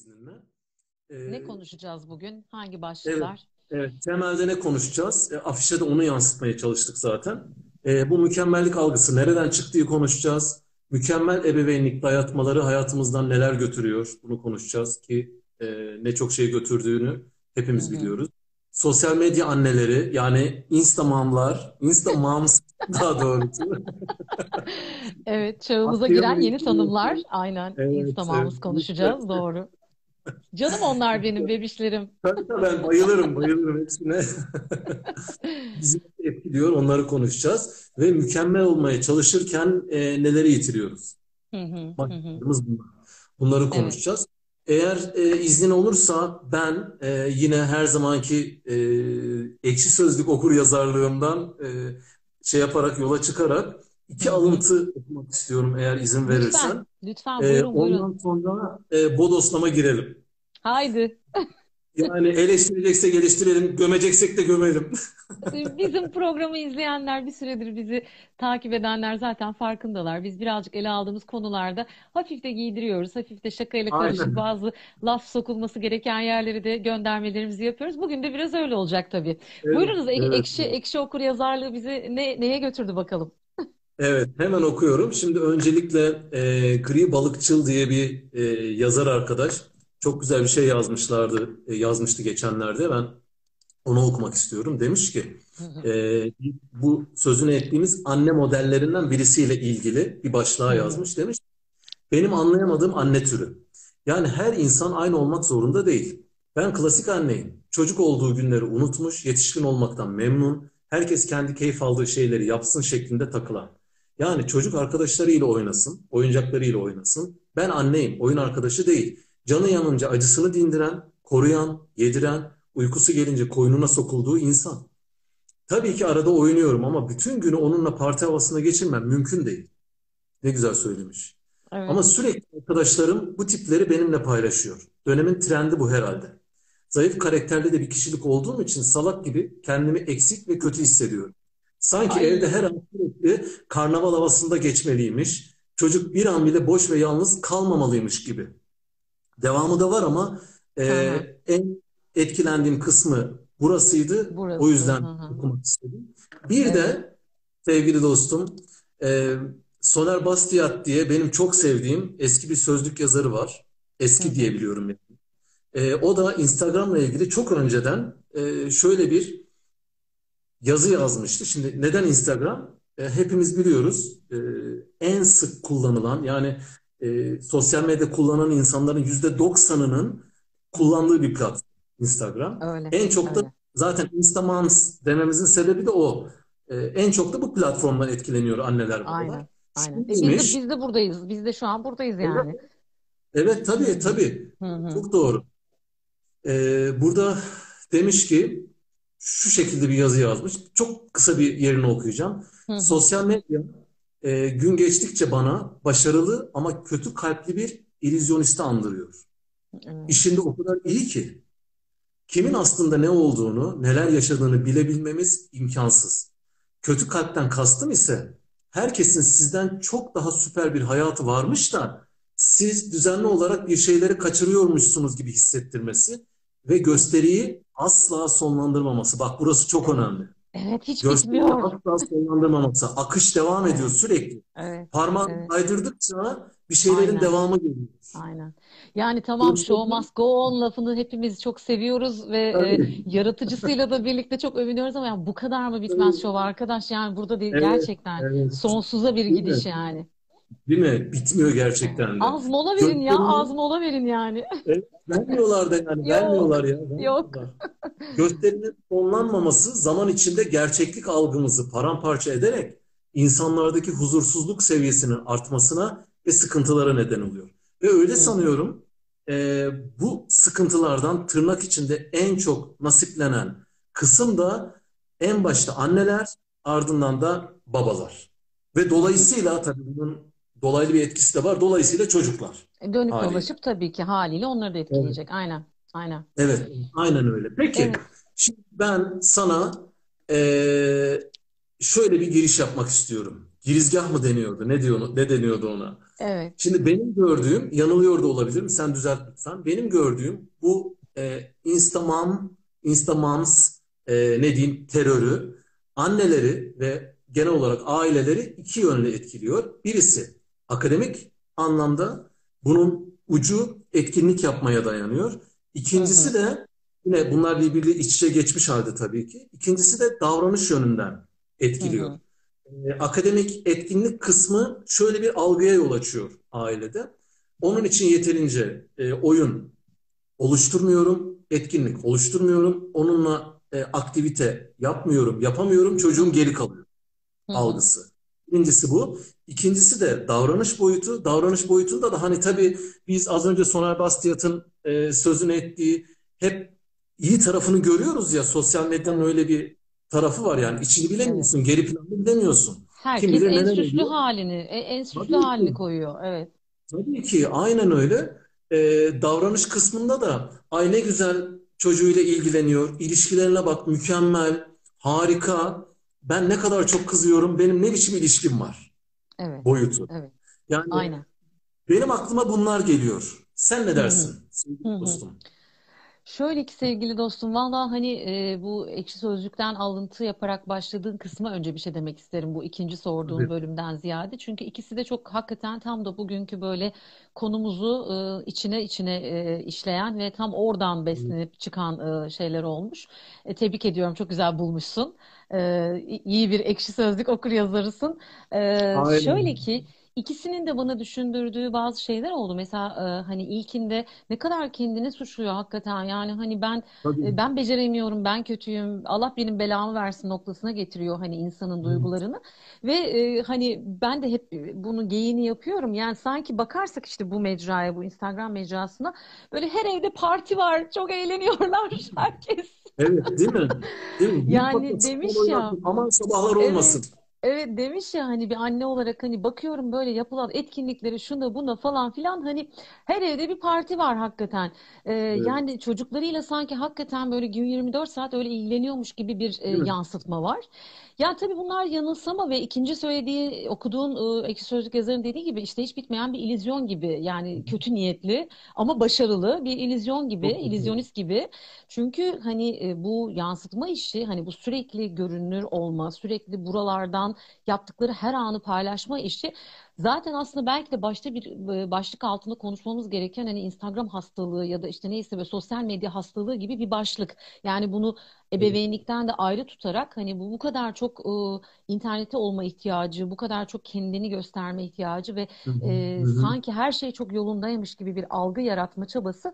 izninle. Ee, ne konuşacağız bugün? Hangi başlıklar? Evet, evet temelde ne konuşacağız? E, afişe de onu yansıtmaya çalıştık zaten. E, bu mükemmellik algısı nereden çıktığı konuşacağız. Mükemmel ebeveynlik dayatmaları hayatımızdan neler götürüyor? Bunu konuşacağız ki e, ne çok şey götürdüğünü hepimiz Hı-hı. biliyoruz. Sosyal medya anneleri yani Instamamlar, Instamoms daha doğrusu. evet, çağımıza giren yeni tanımlar. Aynen, evet, Instamoms evet. konuşacağız, doğru. Canım onlar benim bebişlerim. Tabii tabii ben bayılırım, bayılırım hepsine. Bizi etkiliyor, onları konuşacağız. Ve mükemmel olmaya çalışırken e, neleri yitiriyoruz? Başlıklarımız bunlar. Bunları konuşacağız. Evet. Eğer e, iznin olursa ben e, yine her zamanki e, ekşi sözlük okur yazarlığımdan e, şey yaparak yola çıkarak iki alıntı okumak istiyorum eğer izin verirsen. Lütfen, lütfen buyurun, ee, ondan buyurun. sonra e, bodoslama girelim. Haydi. Yani eleştirecekse geliştirelim, gömeceksek de gömelim. Bizim programı izleyenler, bir süredir bizi takip edenler zaten farkındalar. Biz birazcık ele aldığımız konularda hafif de giydiriyoruz, hafif de şakayla karışık Aynen. bazı laf sokulması gereken yerleri de göndermelerimizi yapıyoruz. Bugün de biraz öyle olacak tabii. Evet, Buyurunuz evet. ekşi, ekşi okur yazarlığı bizi ne, neye götürdü bakalım? Evet, hemen okuyorum. Şimdi öncelikle e, Gri Balıkçıl diye bir e, yazar arkadaş çok güzel bir şey yazmışlardı, e, yazmıştı geçenlerde. Ben onu okumak istiyorum. Demiş ki, e, bu sözünü ettiğimiz anne modellerinden birisiyle ilgili bir başlığa yazmış. Demiş, benim anlayamadığım anne türü. Yani her insan aynı olmak zorunda değil. Ben klasik anneyim. Çocuk olduğu günleri unutmuş, yetişkin olmaktan memnun, herkes kendi keyif aldığı şeyleri yapsın şeklinde takılan. Yani çocuk arkadaşlarıyla oynasın, oyuncaklarıyla oynasın. Ben anneyim, oyun arkadaşı değil. Canı yanınca acısını dindiren, koruyan, yediren, uykusu gelince koynuna sokulduğu insan. Tabii ki arada oynuyorum ama bütün günü onunla parti havasına geçirmem mümkün değil. Ne güzel söylemiş. Evet. Ama sürekli arkadaşlarım bu tipleri benimle paylaşıyor. Dönemin trendi bu herhalde. Zayıf karakterli de bir kişilik olduğum için salak gibi kendimi eksik ve kötü hissediyorum. Sanki Ay. evde her an sürekli karnaval havasında geçmeliymiş. Çocuk bir an bile boş ve yalnız kalmamalıymış gibi. Devamı da var ama e, en etkilendiğim kısmı burasıydı. Burası. O yüzden Hı-hı. okumak istedim. Bir evet. de sevgili dostum e, Soner Bastiat diye benim çok sevdiğim eski bir sözlük yazarı var. Eski Hı-hı. diye biliyorum yani. E, o da Instagram'la ilgili çok önceden e, şöyle bir yazı yazmıştı. Şimdi neden Instagram? E, hepimiz biliyoruz. E, en sık kullanılan yani e, sosyal medya kullanan insanların yüzde doksanının kullandığı bir platform Instagram. Öyle, en çok öyle. da zaten Instamams dememizin sebebi de o. E, en çok da bu platformdan etkileniyor anneler babalar. Aynen. Aynen. E biz, de, biz de buradayız. Biz de şu an buradayız yani. Evet, evet tabii tabii. Hı hı. Çok doğru. Ee, burada demiş ki şu şekilde bir yazı yazmış. Çok kısa bir yerini okuyacağım. Hı hı. Sosyal medya e, gün geçtikçe bana başarılı ama kötü kalpli bir illüzyonisti andırıyor. Evet. İşinde o kadar iyi ki kimin aslında ne olduğunu, neler yaşadığını bilebilmemiz imkansız. Kötü kalpten kastım ise herkesin sizden çok daha süper bir hayatı varmış da siz düzenli olarak bir şeyleri kaçırıyormuşsunuz gibi hissettirmesi ve gösteriyi asla sonlandırmaması. Bak burası çok önemli. Evet hiç bitmiyor. asla sonlandırmaması. Akış devam ediyor sürekli. Evet. Parmağı evet. kaydırdıkça bir şeylerin Aynen. devamı geliyor. Aynen. Yani tamam show must go on lafını hepimiz çok seviyoruz ve e, yaratıcısıyla da birlikte çok övünüyoruz ama yani bu kadar mı bitmez evet. show arkadaş yani burada değil evet, gerçekten evet. sonsuza bir gidiş yani. Değil mi? Bitmiyor gerçekten de. Az mola verin Göklerini... ya, az mola verin yani. Evet, vermiyorlar da yani, Yok. vermiyorlar ya. Yok. Gösterinin sonlanmaması zaman içinde gerçeklik algımızı paramparça ederek insanlardaki huzursuzluk seviyesinin artmasına ve sıkıntılara neden oluyor. Ve öyle evet. sanıyorum e, bu sıkıntılardan tırnak içinde en çok nasiplenen kısım da en başta anneler ardından da babalar. Ve dolayısıyla tabii bunun dolaylı bir etkisi de var. Dolayısıyla çocuklar. E, dönüp haliyle. dolaşıp tabii ki haliyle onları da etkileyecek. Evet. Aynen. Aynen. Evet. Aynen öyle. Peki. Evet. Şimdi ben sana e, şöyle bir giriş yapmak istiyorum. Girizgah mı deniyordu? Ne diyor? Ne deniyordu ona? Evet. Şimdi benim gördüğüm, yanılıyor da olabilirim, sen düzelt lütfen. Benim gördüğüm bu e, Instamam, Instamoms, e, ne diyeyim, terörü anneleri ve genel olarak aileleri iki yönlü etkiliyor. Birisi akademik anlamda bunun ucu etkinlik yapmaya dayanıyor. İkincisi de yine bunlar birbiriyle iç içe geçmiş halde tabii ki. İkincisi de davranış yönünden etkiliyor. Ee, akademik etkinlik kısmı şöyle bir algıya yol açıyor ailede. Onun için yeterince e, oyun oluşturmuyorum, etkinlik oluşturmuyorum. Onunla e, aktivite yapmıyorum, yapamıyorum. Çocuğum geri kalıyor algısı. Birincisi bu. İkincisi de davranış boyutu. Davranış boyutunda da hani tabii biz az önce Soner Bastiyat'ın e, sözünü ettiği hep iyi tarafını görüyoruz ya sosyal medyanın öyle bir tarafı var yani içini bilemiyorsun, evet. geri planını bilemiyorsun. Herkes Kim bilir en süslü ediyor. halini, e, en süslü Tabii halini ki. koyuyor. Evet. Tabii ki aynen öyle. Ee, davranış kısmında da ay ne güzel çocuğuyla ilgileniyor, ilişkilerine bak mükemmel, harika. Ben ne kadar çok kızıyorum, benim ne biçim ilişkim var evet. boyutu. Evet. Yani aynen. benim aklıma bunlar geliyor. Sen ne dersin sevgili dostum? Şöyle ki sevgili dostum, valla hani e, bu Ekşi Sözlük'ten alıntı yaparak başladığın kısma önce bir şey demek isterim bu ikinci sorduğun evet. bölümden ziyade. Çünkü ikisi de çok hakikaten tam da bugünkü böyle konumuzu e, içine içine e, işleyen ve tam oradan beslenip çıkan e, şeyler olmuş. E, tebrik ediyorum, çok güzel bulmuşsun. E, iyi bir Ekşi Sözlük okur yazarısın. E, şöyle ki İkisinin de bana düşündürdüğü bazı şeyler oldu. Mesela e, hani ilkinde ne kadar kendini suçluyor hakikaten. Yani hani ben e, ben beceremiyorum, ben kötüyüm. Allah benim belamı versin noktasına getiriyor hani insanın duygularını. Ve e, hani ben de hep bunu geyini yapıyorum. Yani sanki bakarsak işte bu mecraya, bu Instagram mecrasına böyle her evde parti var. Çok eğleniyorlar herkes. Evet, değil mi? Değil mi? Yani demiş ya. Aman sabahlar olmasın. Evet. Evet demiş ya hani bir anne olarak hani bakıyorum böyle yapılan etkinlikleri şuna buna falan filan hani her evde bir parti var hakikaten. Ee, evet. Yani çocuklarıyla sanki hakikaten böyle gün 24 saat öyle ilgileniyormuş gibi bir e, yansıtma var. Ya tabii bunlar yanılsama ve ikinci söylediği okuduğun e, Ekşi Sözlük yazarın dediği gibi işte hiç bitmeyen bir illüzyon gibi yani kötü niyetli ama başarılı bir illüzyon gibi, illüzyonist gibi. Çünkü hani e, bu yansıtma işi hani bu sürekli görünür olma, sürekli buralardan yaptıkları her anı paylaşma işi. Zaten aslında belki de başta bir e, başlık altında konuşmamız gereken hani Instagram hastalığı ya da işte neyse ve sosyal medya hastalığı gibi bir başlık. Yani bunu ebeveynlikten de ayrı tutarak hani bu bu kadar çok e, internette olma ihtiyacı, bu kadar çok kendini gösterme ihtiyacı ve e, sanki her şey çok yolundaymış gibi bir algı yaratma çabası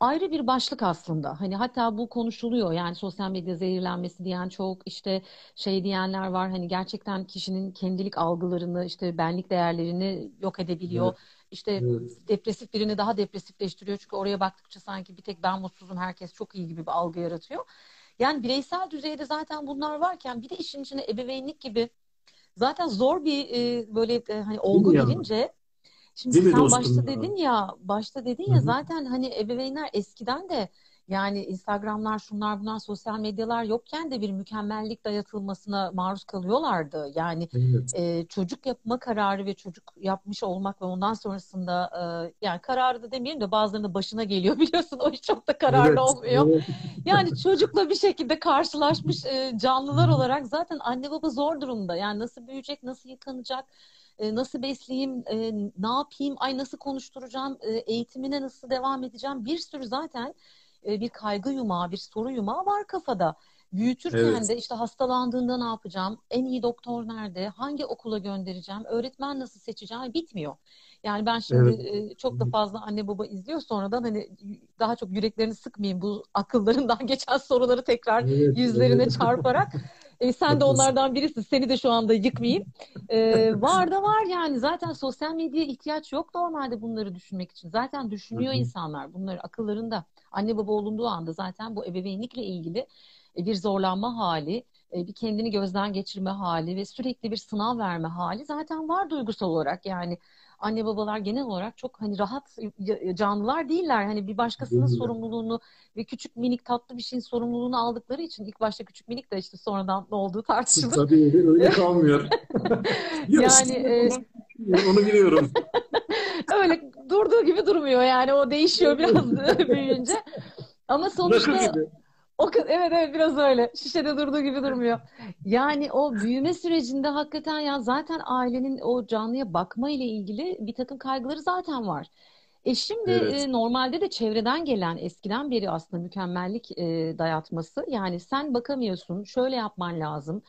ayrı bir başlık aslında. Hani hatta bu konuşuluyor. Yani sosyal medya zehirlenmesi diyen çok işte şey diyenler var. Hani gerçekten kişinin kendilik algılarını, işte benlik değerlerini yok edebiliyor. Evet. İşte evet. depresif birini daha depresifleştiriyor. Çünkü oraya baktıkça sanki bir tek ben mutsuzum, herkes çok iyi gibi bir algı yaratıyor. Yani bireysel düzeyde zaten bunlar varken bir de işin içine ebeveynlik gibi zaten zor bir e, böyle e, hani olgu gelince Şimdi Değil sen başta dedin ya, başta dedin ya Hı-hı. zaten hani ebeveynler eskiden de yani Instagram'lar, şunlar bunlar, sosyal medyalar yokken de bir mükemmellik dayatılmasına maruz kalıyorlardı. Yani evet. e, çocuk yapma kararı ve çocuk yapmış olmak ve ondan sonrasında e, yani kararı da demeyelim de bazılarının başına geliyor biliyorsun o iş çok da kararlı evet, olmuyor. Evet. Yani çocukla bir şekilde karşılaşmış e, canlılar olarak zaten anne baba zor durumda. Yani nasıl büyüyecek, nasıl yıkanacak, e, nasıl besleyeyim, e, ne yapayım, ay nasıl konuşturacağım, e, eğitimine nasıl devam edeceğim bir sürü zaten bir kaygı yumağı, bir soru yumağı var kafada. Büyütürken evet. de işte hastalandığında ne yapacağım, en iyi doktor nerede, hangi okula göndereceğim, öğretmen nasıl seçeceğim bitmiyor. Yani ben şimdi evet. çok da fazla anne baba izliyor sonradan hani daha çok yüreklerini sıkmayayım bu akıllarından geçen soruları tekrar evet, yüzlerine evet. çarparak. E, sen de onlardan birisin. Seni de şu anda yıkmayayım. E, var da var yani. Zaten sosyal medyaya ihtiyaç yok normalde bunları düşünmek için. Zaten düşünüyor insanlar bunları akıllarında. Anne baba olunduğu anda zaten bu ebeveynlikle ilgili e, bir zorlanma hali, bir kendini gözden geçirme hali ve sürekli bir sınav verme hali zaten var duygusal olarak. Yani anne babalar genel olarak çok hani rahat canlılar değiller. Hani bir başkasının Değil sorumluluğunu ve küçük minik tatlı bir şeyin sorumluluğunu aldıkları için ilk başta küçük minik de işte sonradan ne olduğu tartışılır. Tabii öyle, öyle kalmıyor. yani e... onu biliyorum. Öyle durduğu gibi durmuyor yani o değişiyor biraz büyüyünce. Ama sonuçta o, evet evet biraz öyle. Şişede durduğu gibi durmuyor. Yani o büyüme sürecinde hakikaten ya zaten ailenin o canlıya bakma ile ilgili bir takım kaygıları zaten var. E şimdi Evet. e, normalde de çevreden gelen eskiden beri aslında mükemmellik e, dayatması. Yani sen bakamıyorsun, şöyle yapman lazım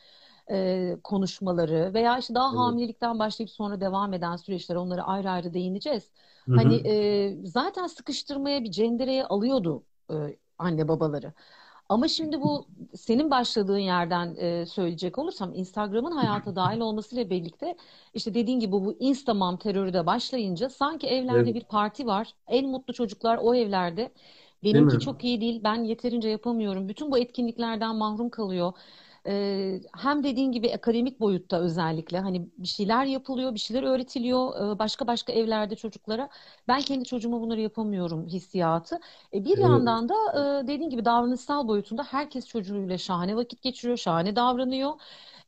e, konuşmaları veya işte daha Evet. hamilelikten başlayıp sonra devam eden süreçler onları ayrı ayrı değineceğiz. Hı Hani e, zaten sıkıştırmaya bir cendereye alıyordu e, anne babaları. Ama şimdi bu senin başladığın yerden e, söyleyecek olursam Instagram'ın hayata dahil olmasıyla birlikte işte dediğin gibi bu Instamam terörü de başlayınca sanki evlerde Evet. bir parti var. En mutlu çocuklar o evlerde. Benimki çok iyi değil. Ben yeterince yapamıyorum. Bütün bu etkinliklerden mahrum kalıyor. Ee, hem dediğin gibi akademik boyutta özellikle hani bir şeyler yapılıyor, bir şeyler öğretiliyor ee, başka başka evlerde çocuklara. Ben kendi çocuğuma bunları yapamıyorum hissiyatı. E, bir Evet. yandan da e, dediğin gibi davranışsal boyutunda herkes çocuğuyla şahane vakit geçiriyor, şahane davranıyor.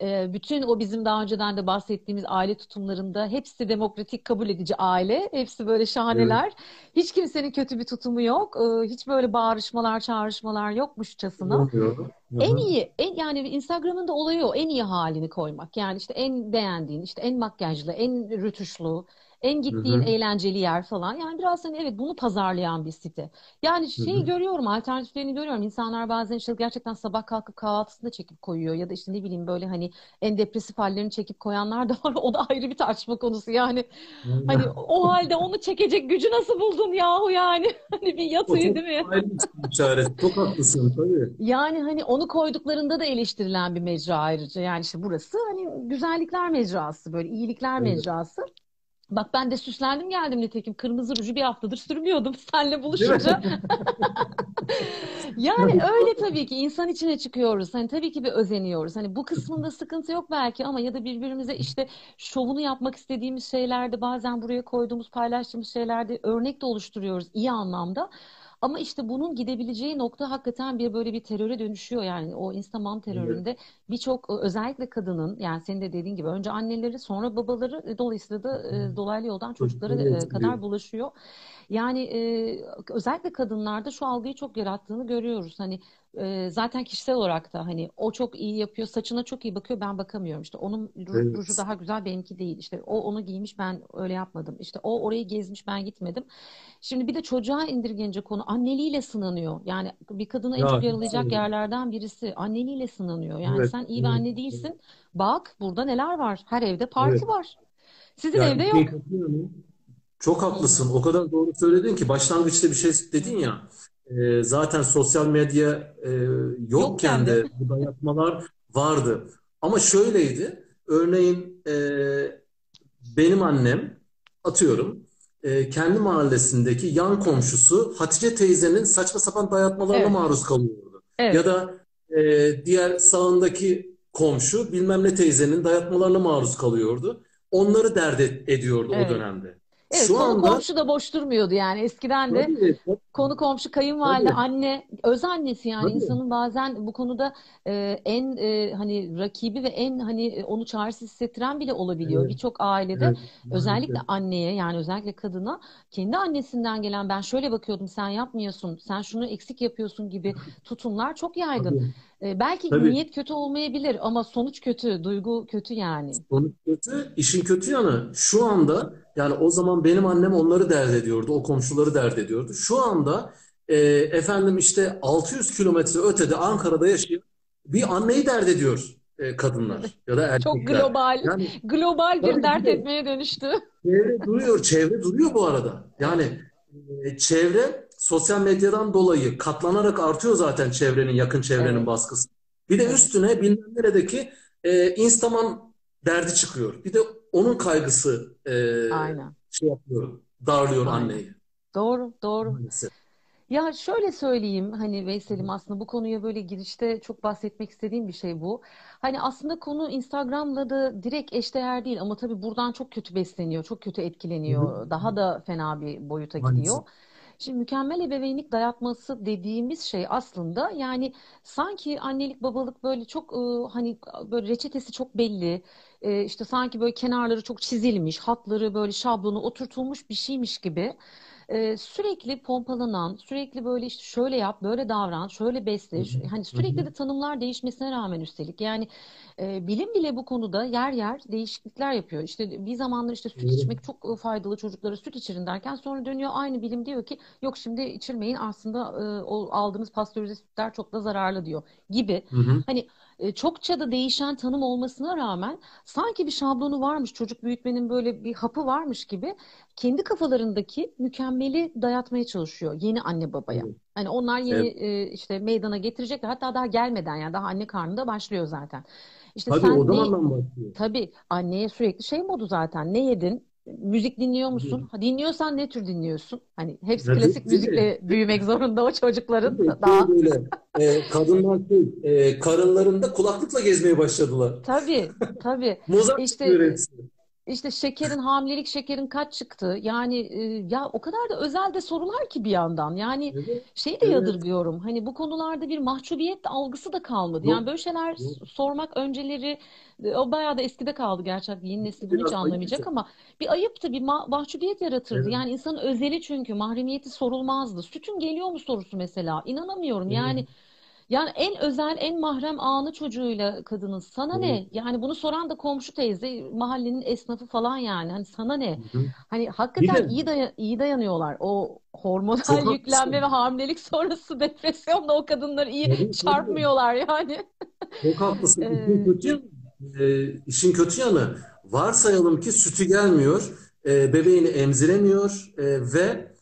E, bütün o bizim daha önceden de bahsettiğimiz aile tutumlarında hepsi demokratik kabul edici aile. Hepsi böyle Evet. şahaneler. Hiç kimsenin kötü bir tutumu yok. E, hiç böyle bağırışmalar, çağrışmalar yokmuşçasına. Olmuyor. En iyi, en, yani Instagram'ın da olayı o. En iyi halini koymak. Yani işte en beğendiğin, işte en makyajlı, en rötuşlu, en gittiğin hı. eğlenceli yer falan. Yani biraz hani evet bunu pazarlayan bir site. Yani şeyi hı. görüyorum, alternatiflerini görüyorum. İnsanlar bazen işte gerçekten sabah kalkıp kahvaltısında çekip koyuyor. Ya da işte ne bileyim böyle hani en depresif hallerini çekip koyanlar da var. O da ayrı bir tartışma konusu. Yani hani o halde onu çekecek gücü nasıl buldun yahu yani? Hani bir yatıyı çok değil mi? bir işaret. Çok haklısın tabii. Yani hani onu koyduklarında da eleştirilen bir mecra ayrıca. Yani işte burası hani güzellikler mecrası, böyle iyilikler Evet. mecrası. Bak ben de süslendim geldim nitekim. Kırmızı ruju bir haftadır sürmüyordum mi? buluşunca. Yani öyle tabii ki insan içine çıkıyoruz. Hani tabii ki bir özeniyoruz. Hani bu kısmında sıkıntı yok belki ama ya da birbirimize işte şovunu yapmak istediğimiz şeylerde bazen buraya koyduğumuz, paylaştığımız şeylerde örnek de oluşturuyoruz iyi anlamda. Ama işte bunun gidebileceği nokta hakikaten bir böyle bir teröre dönüşüyor yani o Instagram Evet. teröründe birçok özellikle kadının yani senin de dediğin gibi önce anneleri sonra babaları e, dolayısıyla da e, dolaylı yoldan çocuklara e, etkiliyor. kadar bulaşıyor. Yani e, özellikle kadınlarda şu algıyı çok yarattığını görüyoruz. Hani e, zaten kişisel olarak da hani o çok iyi yapıyor, saçına çok iyi bakıyor, ben bakamıyorum. İşte onun ru- ruju Evet. daha güzel, benimki değil. İşte o onu giymiş, ben öyle yapmadım. İşte o orayı gezmiş, ben gitmedim. Şimdi bir de çocuğa indirgenince konu anneliğiyle sınanıyor. Yani bir kadını en Ya çok yaralayacak sorun. yerlerden birisi anneliğiyle sınanıyor. Yani Evet. sen iyi bir Evet. anne değilsin. Bak burada neler var. Her evde parti Evet. var. Sizin Ya evde yok. çok haklısın. O kadar doğru söyledin ki başlangıçta bir şey dedin ya e, zaten sosyal medya e, yokken Yokken de. bu dayatmalar vardı. Ama şöyleydi. Örneğin e, benim annem atıyorum e, kendi mahallesindeki yan komşusu Hatice teyzenin saçma sapan dayatmalarına Evet. maruz kalıyordu. Ya Evet. da e, diğer sağındaki komşu bilmem ne teyzenin dayatmalarına maruz kalıyordu. Onları dert ediyordu o Evet. dönemde. Evet, Şu konu anda komşu da boş durmuyordu yani. Eskiden de tabii konu komşu, kayınvalide, tabii. anne, öz annesi yani. Tabii. İnsanın bazen bu konuda e, en e, hani rakibi ve en hani e, onu çaresiz hissettiren bile olabiliyor. evet. Birçok ailede evet özellikle maalesef. anneye yani özellikle kadına kendi annesinden gelen ben şöyle bakıyordum sen yapmıyorsun, sen şunu eksik yapıyorsun gibi tutumlar çok yaygın. tabii E, belki tabii niyet kötü olmayabilir ama sonuç kötü, duygu kötü yani. Sonuç kötü. İşin kötü yanı şu anda yani o zaman benim annem onları dert ediyordu. O komşuları dert ediyordu. Şu anda e, efendim işte 600 kilometre ötede Ankara'da yaşayan bir anneyi dert ediyor e, kadınlar ya da Çok erkekler. global, Yani global bir dert de etmeye dönüştü. çevre duruyor. Çevre duruyor bu arada. Yani e, çevre sosyal medyadan dolayı katlanarak artıyor zaten çevrenin, yakın çevrenin Evet, baskısı. Bir de üstüne bilmem neredeki e, Instagram derdi çıkıyor. Bir de onun kaygısı e, Aynen, şey yapıyor, darlıyor aynen. anneyi Doğru, doğru. maalesef. Ya şöyle söyleyeyim hani Veysel'im aslında bu konuya böyle girişte çok bahsetmek istediğim bir şey bu. Hani aslında konu Instagram'la da direkt eşdeğer değil ama tabii buradan çok kötü besleniyor, çok kötü etkileniyor. Daha da fena bir boyuta gidiyor. Maalesef. Şimdi mükemmel ebeveynlik dayatması dediğimiz şey aslında yani sanki annelik babalık böyle çok e, hani böyle reçetesi çok belli. E, işte sanki böyle kenarları çok çizilmiş, hatları böyle şablonu oturtulmuş bir şeymiş gibi e, sürekli pompalanan, sürekli böyle işte şöyle yap, böyle davran, şöyle besle, hani sürekli de tanımlar değişmesine rağmen üstelik yani e, bilim bile bu konuda yer yer değişiklikler yapıyor. İşte bir zamanlar işte süt içmek çok e, faydalı çocuklara süt içirin derken sonra dönüyor aynı bilim diyor ki yok şimdi içirmeyin aslında e, o aldığınız pastörize sütler çok da zararlı diyor gibi. Hı hı. Hani e, çokça da değişen tanım olmasına rağmen sanki bir şablonu varmış çocuk büyütmenin böyle bir hapı varmış gibi kendi kafalarındaki mükemmeli dayatmaya çalışıyor yeni anne babaya. Evet. Hani onlar yeni Evet. e, işte meydana getirecekler. Hatta daha gelmeden yani daha anne karnında başlıyor zaten. İşte Tabii o sen ne zamandan başlıyor. tabii anneye sürekli şey modu zaten ne yedin? Müzik dinliyor musun? Ha, dinliyorsan ne tür dinliyorsun? Hani hepsi Tabii, klasik müzikle büyümek zorunda o çocukların şey daha. böyle e, kadınlar şey, e, karınlarında kulaklıkla gezmeye başladılar. Tabii tabii. Mozart İşte hepsi. İşte şekerin, hamilelik şekerin kaç çıktı? Yani e, ya o kadar da özel de sorular ki bir yandan. Yani Evet, şeyi de evet. yadırgıyorum. Hani bu konularda bir mahcubiyet algısı da kalmadı. Yok, Yani böyle şeyler yok. sormak önceleri e, o bayağı da eskide kaldı gerçekten. Yeni nesil bunu hiç anlamayacak ama bir ayıptı, bir ma mahcubiyet yaratırdı. Evet, Yani insanın özeli çünkü mahremiyeti sorulmazdı. Sütün geliyor mu sorusu mesela. İnanamıyorum. evet, Yani yani en özel, en mahrem anı çocuğuyla kadının sana evet. ne? Yani bunu soran da komşu teyze, mahallenin esnafı falan yani. Hani sana ne? Hı hı. Hani hakikaten de iyi daya- iyi dayanıyorlar. O hormonal çok yüklenme ve hamilelik sonrası depresyonda o kadınları iyi tabii. çarpmıyorlar yani. Çok haklısın. İşin Ee, kötü e, işin kötü yanı varsayalım ki sütü gelmiyor, e, bebeğini emziremiyor e, ve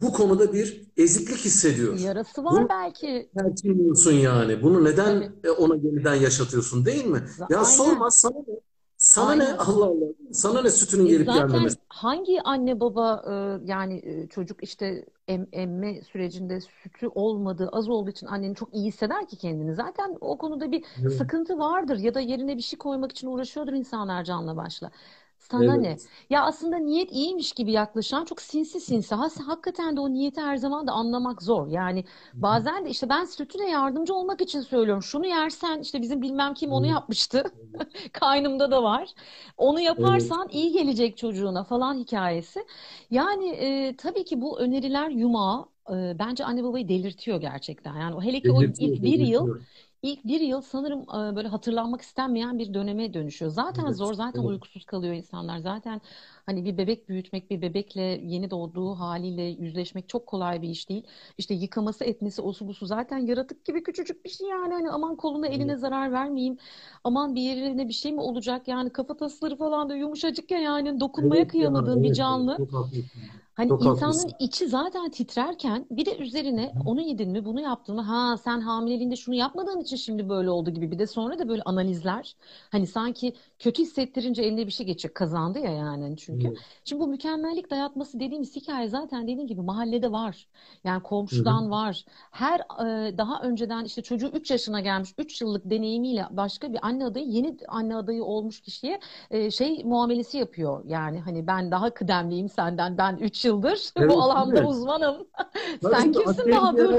bu konuda bir eziklik hissediyor. yarası var Bunu belki. tercihliyorsun yani. Bunu neden Tabii. e, ona yeniden yaşatıyorsun değil mi? Ya Aynen. sorma sana ne? Sana ne? Aynen. Allah Allah. Sana ne sütünün E gelip zaten gelmemesi? hangi anne baba e, yani e, çocuk işte em, emme sürecinde sütü olmadığı az olduğu için annenin çok iyi hisseder ki kendini. Zaten o konuda bir Evet. sıkıntı vardır ya da yerine bir şey koymak için uğraşıyordur insanlar canla başla. Sana ne? Evet. Ya aslında niyet iyiymiş gibi yaklaşan çok sinsi sinsi. Ha, hakikaten de o niyeti her zaman da anlamak zor. Yani bazen de işte ben sütüne yardımcı olmak için söylüyorum. Şunu yersen işte bizim bilmem kim onu Evet. yapmıştı. Kaynımda da var. Onu Evet. yaparsan iyi gelecek çocuğuna falan hikayesi. Yani e, tabii ki bu öneriler yumağı e, bence anne babayı delirtiyor gerçekten. Yani hele ki o ilk Delirtiyor, bir yıl delirtiyor. İlk bir yıl sanırım e, böyle hatırlanmak istenmeyen bir döneme dönüşüyor. Zaten Evet, zor, zaten evet. uykusuz kalıyor insanlar. Zaten hani bir bebek büyütmek, bir bebekle yeni doğduğu haliyle yüzleşmek çok kolay bir iş değil. İşte yıkaması, etmesi, osu busu zaten yaratık gibi küçücük bir şey yani. Hani aman koluna eline Evet. zarar vermeyeyim. Aman bir yerine bir şey mi olacak yani kafatasları falan da yumuşacık ya yani dokunmaya Evet ya, kıyamadığın bir evet, canlı. çok haklısın. Hani Çok insanın haklısın. içi zaten titrerken bir de üzerine onu yedin mi bunu yaptın mı ha sen hamileliğinde şunu yapmadığın için şimdi böyle oldu gibi bir de sonra da böyle analizler hani sanki kötü hissettirince eline bir şey geçiyor kazandı ya yani çünkü. Evet. Şimdi bu mükemmellik dayatması dediğimiz hikaye zaten dediğim gibi mahallede var. Yani Hı hı. komşudan var. Her e, daha önceden işte çocuğu 3 yaşına gelmiş 3 yıllık deneyimiyle başka bir anne adayı yeni anne adayı olmuş kişiye e, şey muamelesi yapıyor. Yani hani ben daha kıdemliyim senden ben 3 yıldır bu Evet, alanda değil mi? uzmanım. Tabii Sen kimsin daha dur?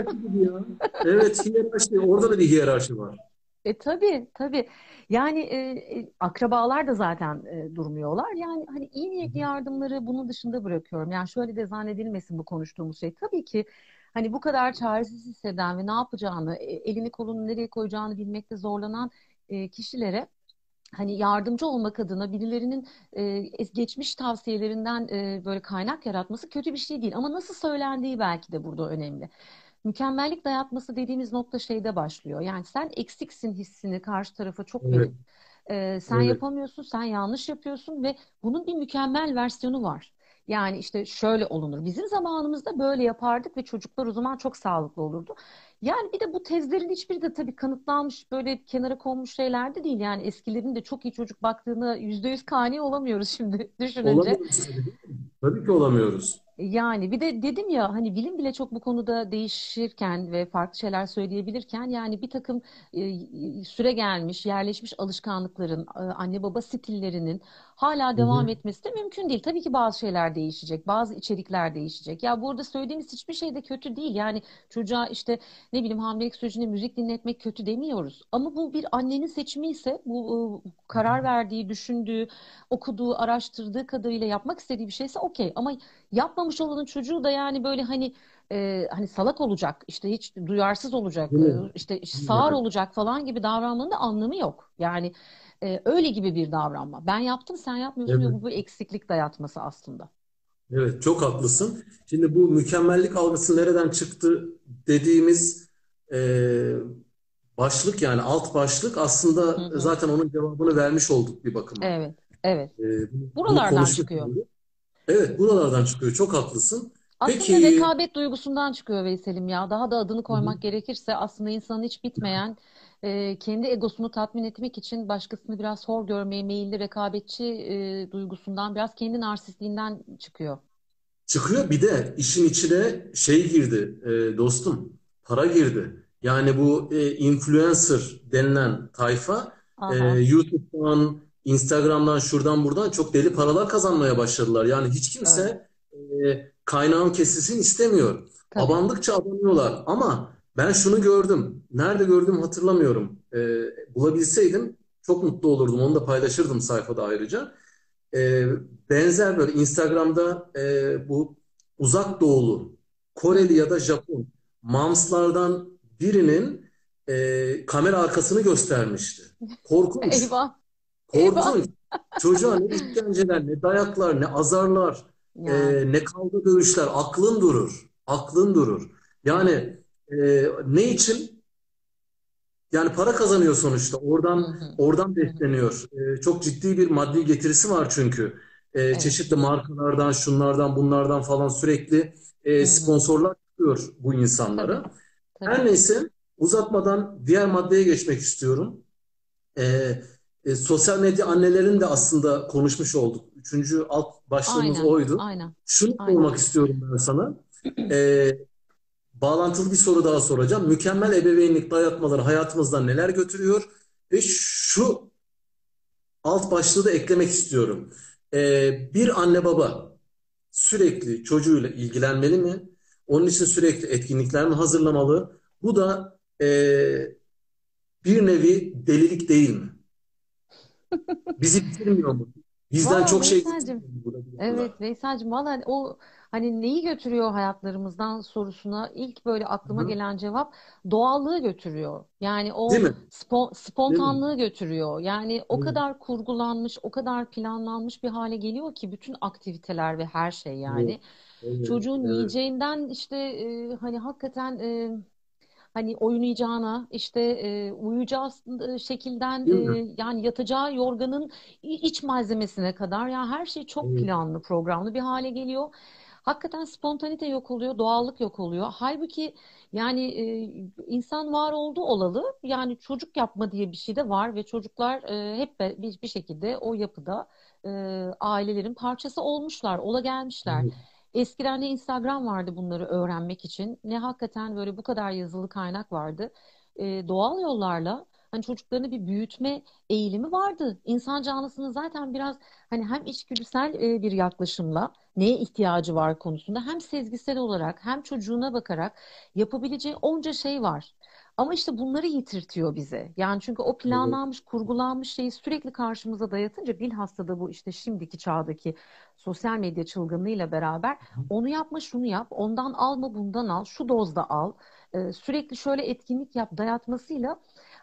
Evet, hiyerarşi. Orada da bir hiyerarşi var. E tabii tabii. Yani e, e, akrabalar da zaten e, durmuyorlar. Yani hani iyi niyetli yardımları bunun dışında bırakıyorum. Yani şöyle de zannedilmesin bu konuştuğumuz şey. Tabii ki hani bu kadar çaresiz hisseden ve ne yapacağını, e, elini kolunu nereye koyacağını bilmekte zorlanan e, kişilere hani yardımcı olmak adına birilerinin e, geçmiş tavsiyelerinden e, böyle kaynak yaratması kötü bir şey değil. Ama nasıl söylendiği belki de burada önemli. Mükemmellik dayatması dediğimiz nokta şeyde başlıyor. Yani sen eksiksin hissini karşı tarafa çok Evet, verip e, sen evet. yapamıyorsun, sen yanlış yapıyorsun ve bunun bir mükemmel versiyonu var. Yani işte şöyle olunur. Bizim zamanımızda böyle yapardık ve çocuklar o zaman çok sağlıklı olurdu. Yani bir de bu tezlerin hiçbiri de tabii kanıtlanmış böyle kenara konmuş şeyler de değil. Yani eskilerin de çok iyi çocuk baktığına yüzde yüz kani olamıyoruz şimdi düşününce. Olamıyoruz? Tabii ki olamıyoruz. Yani bir de dedim ya hani bilim bile çok bu konuda değişirken ve farklı şeyler söyleyebilirken yani bir takım e, süre gelmiş, yerleşmiş alışkanlıkların, e, anne baba stillerinin hala devam hı. etmesi de mümkün değil. Tabii ki bazı şeyler değişecek, bazı içerikler değişecek. Ya burada söylediğimiz hiçbir şey de kötü değil. Yani çocuğa işte ne bileyim hamilelik sürecinde müzik dinletmek kötü demiyoruz. Ama bu bir annenin seçimi ise bu e, karar verdiği, düşündüğü, okuduğu, araştırdığı kadarıyla yapmak istediği bir şeyse okey. Ama yapmamış olanın çocuğu da yani böyle hani e, hani salak olacak, işte hiç duyarsız olacak, e, işte sağır olacak falan gibi davranmanın da anlamı yok. Yani e, öyle gibi bir davranma. Ben yaptım, sen yapmıyorsun ve evet. bu bir eksiklik dayatması aslında. Evet, çok haklısın. Şimdi bu mükemmellik algısı nereden çıktı dediğimiz e, başlık yani alt başlık Hı aslında hı. zaten onun cevabını vermiş olduk bir bakıma. Evet, evet. E, bunu, bunu Buralardan konuşmuş çıkıyor. olduk. Evet, buralardan çıkıyor. Çok haklısın. Aslında Peki, rekabet duygusundan çıkıyor Veysel'im ya. Daha da adını hı hı, koymak gerekirse aslında insanın hiç bitmeyen e, kendi egosunu tatmin etmek için başkasını biraz hor görmeye meyilli rekabetçi e, duygusundan biraz kendi narsistliğinden çıkıyor. çıkıyor. Bir de işin içine şey girdi e, dostum, para girdi. Yani bu e, influencer denilen tayfa e, Aha, YouTube'dan, Instagram'dan, şuradan buradan çok deli paralar kazanmaya başladılar. Yani hiç kimse e, kaynağın kesilsin istemiyor. Tabii. Abandıkça abanıyorlar. Ama ben şunu gördüm. Nerede gördüm hatırlamıyorum. E, bulabilseydim çok mutlu olurdum. Onu da paylaşırdım sayfada ayrıca. E, benzer böyle Instagram'da e, bu uzak doğulu, Koreli ya da Japon mamslardan birinin e, kamera arkasını göstermişti. Korkunç. Eyvah, eyvah. Korkunç. Çocuğa ne işkenceler, ne dayaklar, ne azarlar, e, ne kavga dövüşler. Aklın durur. Aklın durur. Yani. E, ne için? Yani para kazanıyor sonuçta. Oradan oradan besleniyor. E, çok ciddi bir maddi getirisi var çünkü. E, Evet. çeşitli markalardan, şunlardan, bunlardan falan sürekli e, sponsorlar çıkıyor bu Tabii, insanlara. Her neyse uzatmadan diğer maddeye geçmek istiyorum. E, e, sosyal medya annelerin de aslında konuşmuş olduk. Üçüncü alt başlığımız Aynen, oydu. aynen, Şunu aynen. sormak istiyorum ben sana. E, bağlantılı bir soru daha soracağım. Mükemmel ebeveynlik dayatmaları hayatımızdan neler götürüyor? Ve şu alt başlığı da eklemek istiyorum. E, bir anne baba sürekli çocuğuyla ilgilenmeli mi? Onun için sürekli etkinlikler mi hazırlamalı? Bu da e, bir nevi delilik değil mi? Bizi bitirmiyor mu? Bizden Valla çok şey Veysel'cim? Evet Veysel'cim valla o hani neyi götürüyor hayatlarımızdan sorusuna ilk böyle aklıma Hı-hı. gelen cevap doğallığı götürüyor. Yani o spo- spontanlığı götürüyor. Yani o Evet, kadar kurgulanmış, o kadar planlanmış bir hale geliyor ki bütün aktiviteler ve her şey yani. evet, Çocuğun evet. yiyeceğinden işte e, hani hakikaten e, Hani oynayacağına, işte e, uyuyacağı e, şekilden e, yani yatacağı yorganın iç malzemesine kadar ya her şey çok planlı, programlı bir hale geliyor. Hakikaten spontanite yok oluyor, doğallık yok oluyor. Halbuki yani e, insan var oldu olalı. Yani çocuk yapma diye bir şey de var ve çocuklar e, hep bir, bir şekilde o yapıda e, ailelerin parçası olmuşlar, ola gelmişler. evet, Eskiden ne Instagram vardı bunları öğrenmek için ne hakikaten böyle bu kadar yazılı kaynak vardı. Ee, doğal yollarla hani çocuklarını bir büyütme eğilimi vardı. İnsan canlısının zaten biraz hani hem içgüdüsel e, bir yaklaşımla neye ihtiyacı var konusunda hem sezgisel olarak hem çocuğuna bakarak yapabileceği onca şey var. Ama işte bunları yitirtiyor bize. Yani çünkü o planlanmış, kurgulanmış şeyi sürekli karşımıza dayatınca bilhassa da bu işte şimdiki çağdaki sosyal medya çılgınlığıyla beraber onu yapma, şunu yap, ondan alma, bundan al, şu dozda al. Ee, sürekli şöyle etkinlik yap dayatmasıyla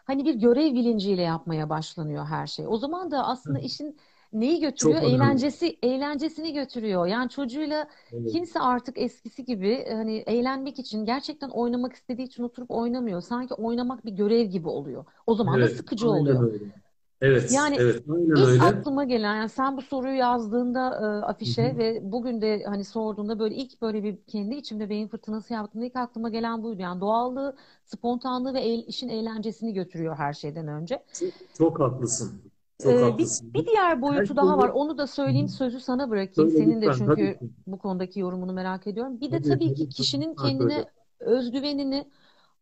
hani bir görev bilinciyle yapmaya başlanıyor her şey. O zaman da aslında işin neyi götürüyor? Çok önemli. Eğlencesi, eğlencesini götürüyor. Yani çocuğuyla Evet, kimse artık eskisi gibi hani eğlenmek için, gerçekten oynamak istediği için oturup oynamıyor. Sanki oynamak bir görev gibi oluyor. O zaman da evet, sıkıcı aynen oluyor. öyle. Evet, Yani evet, aynen ilk öyle. aklıma gelen yani sen bu soruyu yazdığında e, afişe hı. ve bugün de hani sorduğunda böyle ilk böyle bir kendi içimde beyin fırtınası yaptığımda ilk aklıma gelen buydu. Yani doğallığı, spontanlığı ve eğl- işin eğlencesini götürüyor her şeyden önce. Çok, çok haklısın. Çok E, bir, haklısın. bir diğer Her boyutu daha var. şeyi Onu da söyleyeyim sözü sana bırakayım. söyle Senin de lütfen tabii çünkü bu konudaki yorumunu merak ediyorum. Bir de Tabii tabii ki kişinin kendine özgüvenini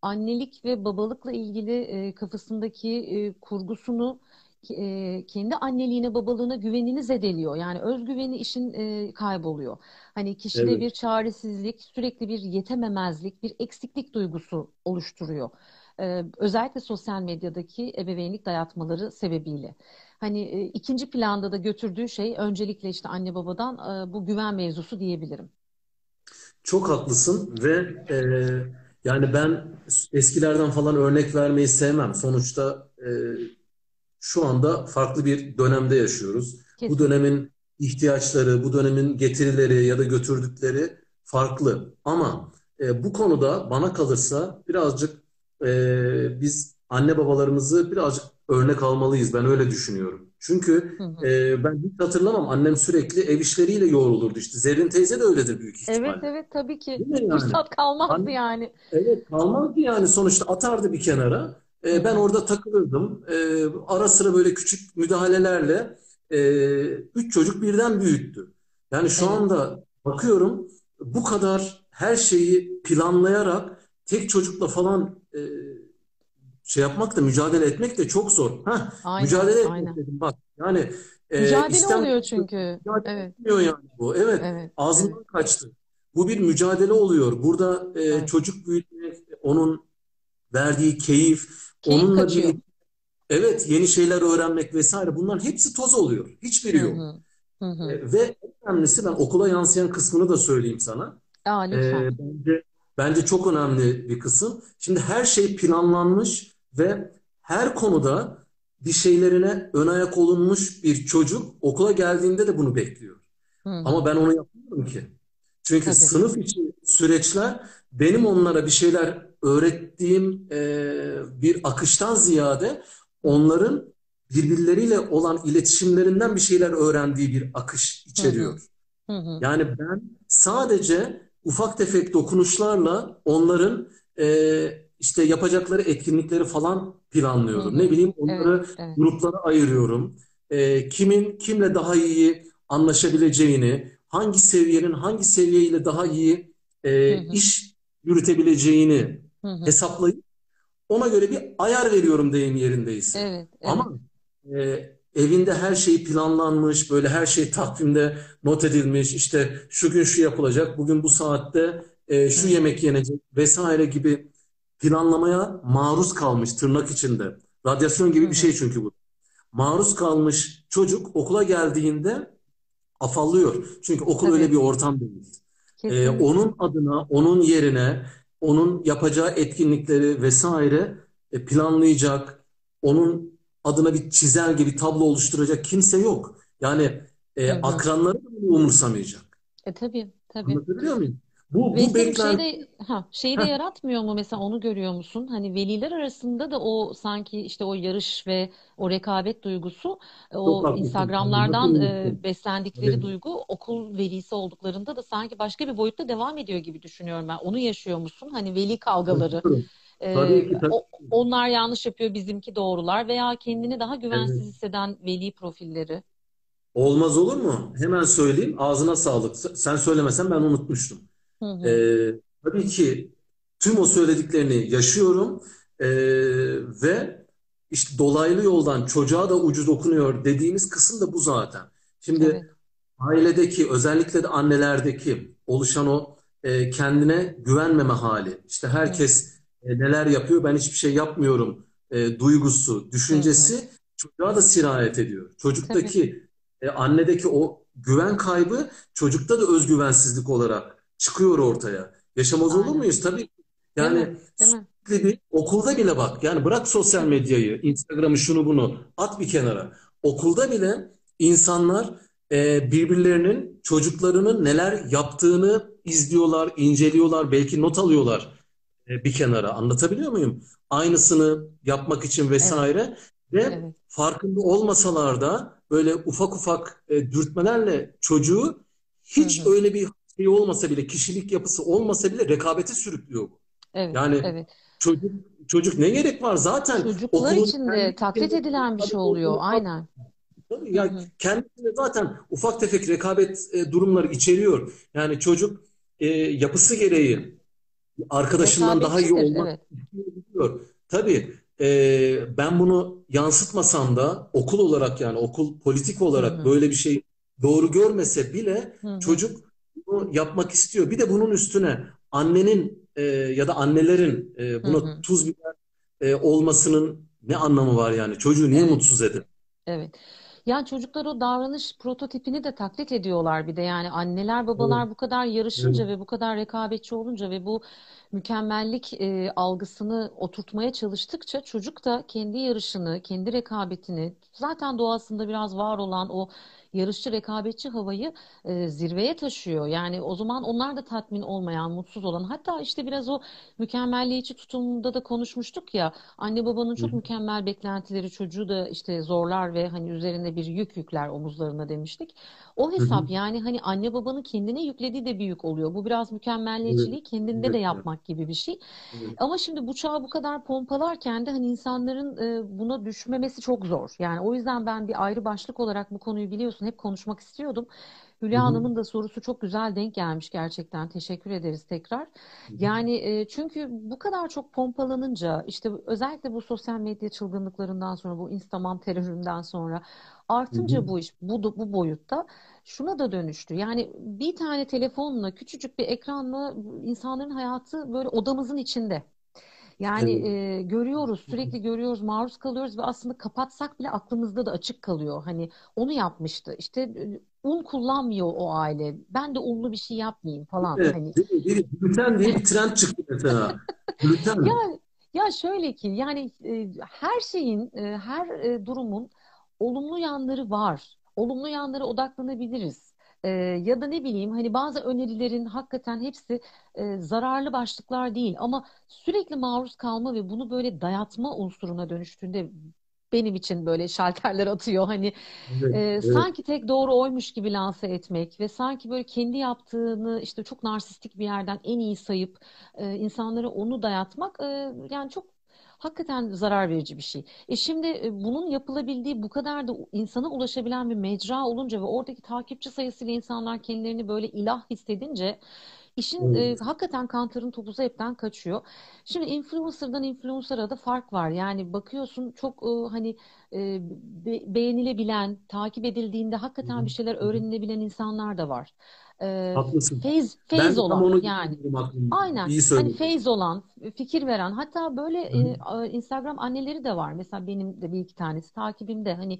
annelik ve babalıkla ilgili e, kafasındaki e, kurgusunu e, kendi anneliğine, babalığına güvenini zedeliyor. Yani özgüveni işin e, kayboluyor. Hani kişide Evet. bir çaresizlik, sürekli bir yetememezlik, bir eksiklik duygusu oluşturuyor. E, özellikle sosyal medyadaki ebeveynlik dayatmaları sebebiyle. Hani e, ikinci planda da götürdüğü şey öncelikle işte anne babadan e, bu güven mevzusu diyebilirim. Çok haklısın ve e, yani ben eskilerden falan örnek vermeyi sevmem. Sonuçta e, şu anda farklı bir dönemde yaşıyoruz. Bu Kesinlikle. dönemin ihtiyaçları, bu dönemin getirileri ya da götürdükleri farklı. Ama e, bu konuda bana kalırsa birazcık e, biz anne babalarımızı birazcık örnek almalıyız. Ben öyle düşünüyorum. Çünkü e, ben hiç hatırlamam annem sürekli ev işleriyle yoğrulurdu işte. Zerrin teyze de öyledir büyük Evet ihtimalle. evet tabii ki. Yani? Fırsat kalmazdı yani. Evet kalmazdı yani sonuçta atardı bir kenara. Ee, ben orada takılırdım. Ee, ara sıra böyle küçük müdahalelerle e, üç çocuk birden büyüttü. Yani şu Evet. anda bakıyorum bu kadar her şeyi planlayarak tek çocukla falan e, şey yapmak da mücadele etmek de çok zor. Heh, Aynen, mücadele etmek aynen. dedim bak. Yani e, Mücadele istem oluyor çünkü. mücadele Evet, yani bu. Evet evet, evet, ağzımdan kaçtı. Bu bir mücadele oluyor. Burada e, evet. çocuk büyütmek, onun verdiği keyif, Keyif onunla kaçıyor. birlikte evet yeni şeyler öğrenmek vesaire bunların hepsi toz oluyor. Hı Hiçbiri yok. hı. Hı hı. E, ve en önemlisi ben okula yansıyan kısmını da söyleyeyim sana. Aa, E, lütfen. bence bence çok önemli bir kısım. Şimdi her şey planlanmış ve her konuda bir şeylerine ön ayak olunmuş bir çocuk okula geldiğinde de bunu bekliyor. Hı Ama hı. ben onu yapmıyorum ki. Çünkü Tabii. sınıf içi süreçler benim onlara bir şeyler öğrettiğim e, bir akıştan ziyade onların birbirleriyle olan iletişimlerinden bir şeyler öğrendiği bir akış Hı hı. içeriyor. Hı hı. Yani ben sadece ufak tefek dokunuşlarla onların e, işte yapacakları etkinlikleri falan planlıyorum. Ne bileyim Evet, onları evet. gruplara ayırıyorum. E, kimin kimle daha iyi anlaşabileceğini, hangi seviyenin hangi seviyeyle daha iyi e, iş yürütebileceğini Hı hı. hesaplayıp ona göre bir ayar veriyorum deyim yerindeyse. Evet, evet. Ama e, evinde her şey planlanmış, böyle her şey takvimde not edilmiş, işte şu gün şu yapılacak, bugün bu saatte e, şu hı. yemek yenecek vesaire gibi planlamaya maruz kalmış tırnak içinde. Radyasyon gibi bir şey çünkü bu. Maruz kalmış çocuk okula geldiğinde afallıyor. Çünkü okul öyle bir Tabii. ortam değil. Ee, onun adına, onun yerine, onun yapacağı etkinlikleri vesaire e, planlayacak, onun adına bir çizelge, bir tablo oluşturacak kimse yok. Yani e, akranları da umursamayacak. E tabii, tabii. Anlatabiliyor muyum? Bu, bu Veysel şey de ha şeyi de yaratmıyor mu mesela onu görüyor musun? Hani veliler arasında da o sanki işte o yarış ve o rekabet duygusu e, çok o. Nasıl Instagram'lardan e, beslendikleri Tabii. duygu okul velisi olduklarında da sanki başka bir boyutta devam ediyor gibi düşünüyorum ben. Onu yaşıyor musun? Hani veli kavgaları. E, Tabii ki, tabii o, onlar yanlış yapıyor bizimki doğrular veya kendini daha Evet. güvensiz hisseden veli profilleri. Olmaz olur mu? Hemen söyleyeyim. Ağzına sağlık. Sen söylemesen ben unutmuştum. Hı hı. Tabii ki tüm o söylediklerini yaşıyorum Ee, ve işte dolaylı yoldan çocuğa da ucu dokunuyor dediğimiz kısım da bu zaten. Evet. Şimdi ailedeki özellikle de annelerdeki oluşan o e, kendine güvenmeme hali, işte herkes e, neler yapıyor ben hiçbir şey yapmıyorum e, duygusu, düşüncesi çocuğa da sirayet ediyor. Tabii. Çocuktaki e, annedeki o güven kaybı çocukta da özgüvensizlik olarak çıkıyor ortaya. Yaşamaz olur Aynen. muyuz? Tabii. Değil mi? Yani Değil mi? sürekli bir okulda bile bak. Yani bırak sosyal medyayı, Instagram'ı şunu bunu at bir kenara. Okulda bile insanlar e, birbirlerinin çocuklarının neler yaptığını izliyorlar, inceliyorlar, belki not alıyorlar e, bir kenara. Anlatabiliyor muyum? Aynısını yapmak için Evet. vesaire ve Evet. farkında olmasalar da böyle ufak ufak e, dürtmelerle çocuğu Hı hiç hı. öyle bir şey olmasa bile, kişilik yapısı olmasa bile rekabete sürüklüyor bu. Evet. Yani Evet. çocuk çocuk ne gerek var? Zaten Çocuklar okulun için de taklit edilen bir şey oluyor. Aynen. Tabii Hı ya hı. kendisinde zaten ufak tefek rekabet e, durumları içeriyor. Yani çocuk e, yapısı gereği arkadaşından daha iyi olmak Evet. istiyor. Tabii e, ben bunu yansıtmasam da okul olarak yani okul politik olarak hı. böyle bir şey doğru görmese bile Hı hı. çocuk bunu yapmak istiyor. Bir de bunun üstüne annenin e, ya da annelerin e, Hı buna hı. tuz biber e, olmasının ne anlamı var yani? Çocuğu niye Evet. mutsuz edin? Evet. Yani çocuklar o davranış prototipini de taklit ediyorlar bir de yani anneler Evet, babalar bu kadar evet. yarışınca ve bu kadar rekabetçi olunca ve bu mükemmellik e, algısını oturtmaya çalıştıkça çocuk da kendi yarışını, kendi rekabetini zaten doğasında biraz var olan o yarışçı rekabetçi havayı e, zirveye taşıyor. Yani o zaman onlar da tatmin olmayan, mutsuz olan hatta işte biraz o mükemmelliyetçi tutumda da konuşmuştuk ya Anne babanın Hı çok mükemmel beklentileri çocuğu da işte zorlar ve hani üzerine bir yük yükler omuzlarına demiştik. O hı. hı. hesap yani hani anne babanın kendine yüklediği de bir yük oluyor. Bu biraz mükemmelliyetçiliği kendinde de evet, yapmak gibi bir şey. evet. Ama şimdi bu çağı bu kadar pompalarken de hani insanların e, buna düşmemesi çok zor. Yani o yüzden ben bir ayrı başlık olarak bu konuyu biliyorsun hep konuşmak istiyordum. Hülya hı. Hanım'ın da sorusu çok güzel denk gelmiş gerçekten. Teşekkür ederiz tekrar. Hı hı. Yani e, çünkü bu kadar çok pompalanınca işte özellikle bu sosyal medya çılgınlıklarından sonra bu Instagram teröründen sonra artınca bu iş bu bu boyutta şuna da dönüştü. Yani bir tane telefonla küçücük bir ekranla insanların hayatı böyle odamızın içinde. Yani Evet. e, görüyoruz, sürekli görüyoruz, maruz kalıyoruz ve aslında kapatsak bile aklımızda da açık kalıyor. Hani onu yapmıştı. İşte un kullanmıyor o aile. Ben de unlu bir şey yapmayayım falan. Evet, Hani değil? Gluten diye bir trend çıktı mesela. Gluten. ya ya şöyle ki yani e, her şeyin, e, her e, durumun olumlu yanları var. Olumlu yanlara odaklanabiliriz. E, ya da ne bileyim hani bazı önerilerin hakikaten hepsi e, zararlı başlıklar değil ama sürekli maruz kalma ve bunu böyle dayatma unsuruna dönüştüğünde benim için böyle şalterler atıyor. Hani Evet, e, evet. sanki tek doğru oymuş gibi lanse etmek ve sanki böyle kendi yaptığını işte çok narsistik bir yerden en iyi sayıp e, insanlara onu dayatmak e, yani çok hakikaten zarar verici bir şey. E şimdi e, bunun yapılabildiği bu kadar da insana ulaşabilen bir mecra olunca ve oradaki takipçi sayısıyla insanlar kendilerini böyle ilah hissedince işin e, Evet. hakikaten kantarın topuzu hepten kaçıyor. Şimdi influencer'dan influencer'a da fark var. Yani bakıyorsun çok e, hani e, be- beğenilebilen, takip edildiğinde hakikaten bir şeyler öğrenilebilen insanlar da var. E, Haklısın. feyz, Ben feyz olan onu yani. Aynen. İyi Hani feyz olan, fikir veren, hatta böyle Hı e, Instagram anneleri de var. Mesela benim de bir iki tanesi takibimde. Hani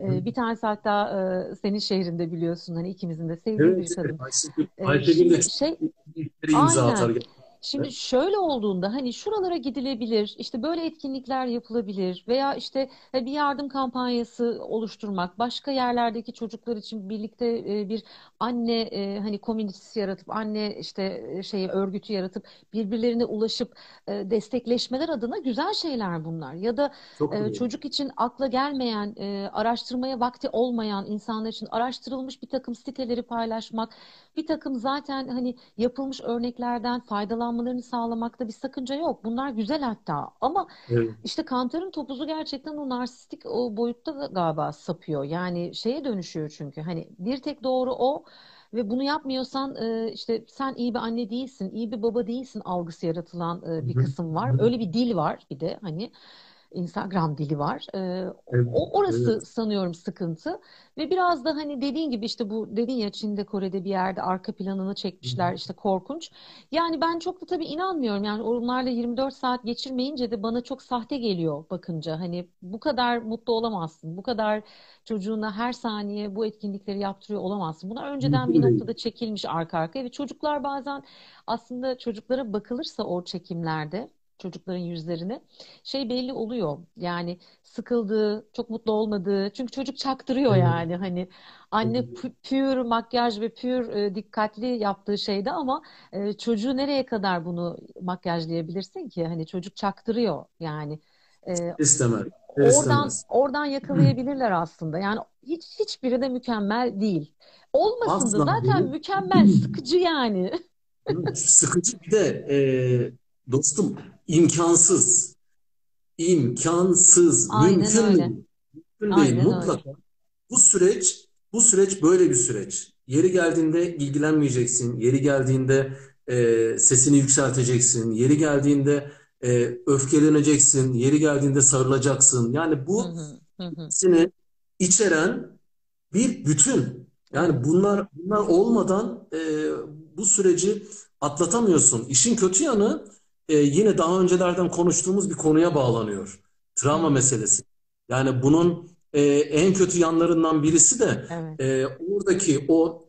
e, bir tanesi hatta e, senin şehrinde biliyorsun. Hani ikimizin de sevdiği Evet, bir evet. kadın. Ayşegül, E, Ayşegül de şey işleri imza atar Aynen. gerçekten. Şimdi şöyle olduğunda hani şuralara gidilebilir, işte böyle etkinlikler yapılabilir veya işte e, bir yardım kampanyası oluşturmak, başka yerlerdeki çocuklar için birlikte e, bir anne e, hani komünitesi yaratıp anne işte şeyi örgütü yaratıp birbirlerine ulaşıp destekleşmeler adına güzel şeyler bunlar. Ya da Çok çocuk için akla gelmeyen, araştırmaya vakti olmayan insanlar için araştırılmış bir takım siteleri paylaşmak, bir takım zaten hani yapılmış örneklerden faydalanmalarını sağlamakta bir sakınca yok. Bunlar güzel hatta. Ama Evet. işte Kantar'ın topuzu gerçekten o narsistik o boyutta da galiba sapıyor. Yani şeye dönüşüyor çünkü hani bir tek doğru o ve bunu yapmıyorsan e, işte sen iyi bir anne değilsin, iyi bir baba değilsin algısı yaratılan e, bir kısım var. Öyle bir dil var bir de hani Instagram dili var. E, Evet, o orası evet. sanıyorum sıkıntı. Ve biraz da hani dediğin gibi işte bu dedin ya Çin'de Kore'de bir yerde arka planını hı. çekmişler işte korkunç. Yani ben çok da tabii inanmıyorum yani onlarla 24 saat geçirmeyince de bana çok sahte geliyor bakınca. Hani bu kadar mutlu olamazsın. Bu kadar çocuğuna her saniye bu etkinlikleri yaptırıyor olamazsın. Bunlar önceden bir noktada çekilmiş arka arkaya ve çocuklar bazen aslında çocuklara bakılırsa o çekimlerde çocukların yüzlerine şey belli oluyor. Yani sıkıldığı, çok mutlu olmadığı. Çünkü çocuk çaktırıyor Evet. yani hani anne pür makyaj ve pür e, dikkatli yaptığı şeyde ama e, çocuğu nereye kadar bunu makyajlayabilirsin ki? Hani çocuk çaktırıyor yani. E, İstemez. oradan oradan yakalayabilirler aslında. Yani hiç hiçbiri de mükemmel değil. Olmasın da zaten değil. mükemmel, sıkıcı yani. Sıkıcı bir de e, dostum imkansız. İmkansız. Aynen Mümkün öyle. değil. Mümkün değil. Aynen öyle. Mutlaka bu süreç bu süreç böyle bir süreç. Yeri geldiğinde ilgilenmeyeceksin. Yeri geldiğinde e, sesini yükselteceksin. Yeri geldiğinde e, öfkeleneceksin, yeri geldiğinde sarılacaksın. Yani bu hepsini içeren bir bütün. Yani bunlar bunlar olmadan e, bu süreci atlatamıyorsun. İşin kötü yanı e, yine daha öncelerden konuştuğumuz bir konuya bağlanıyor. Travma meselesi. Yani bunun e, en kötü yanlarından birisi de Evet. e, oradaki o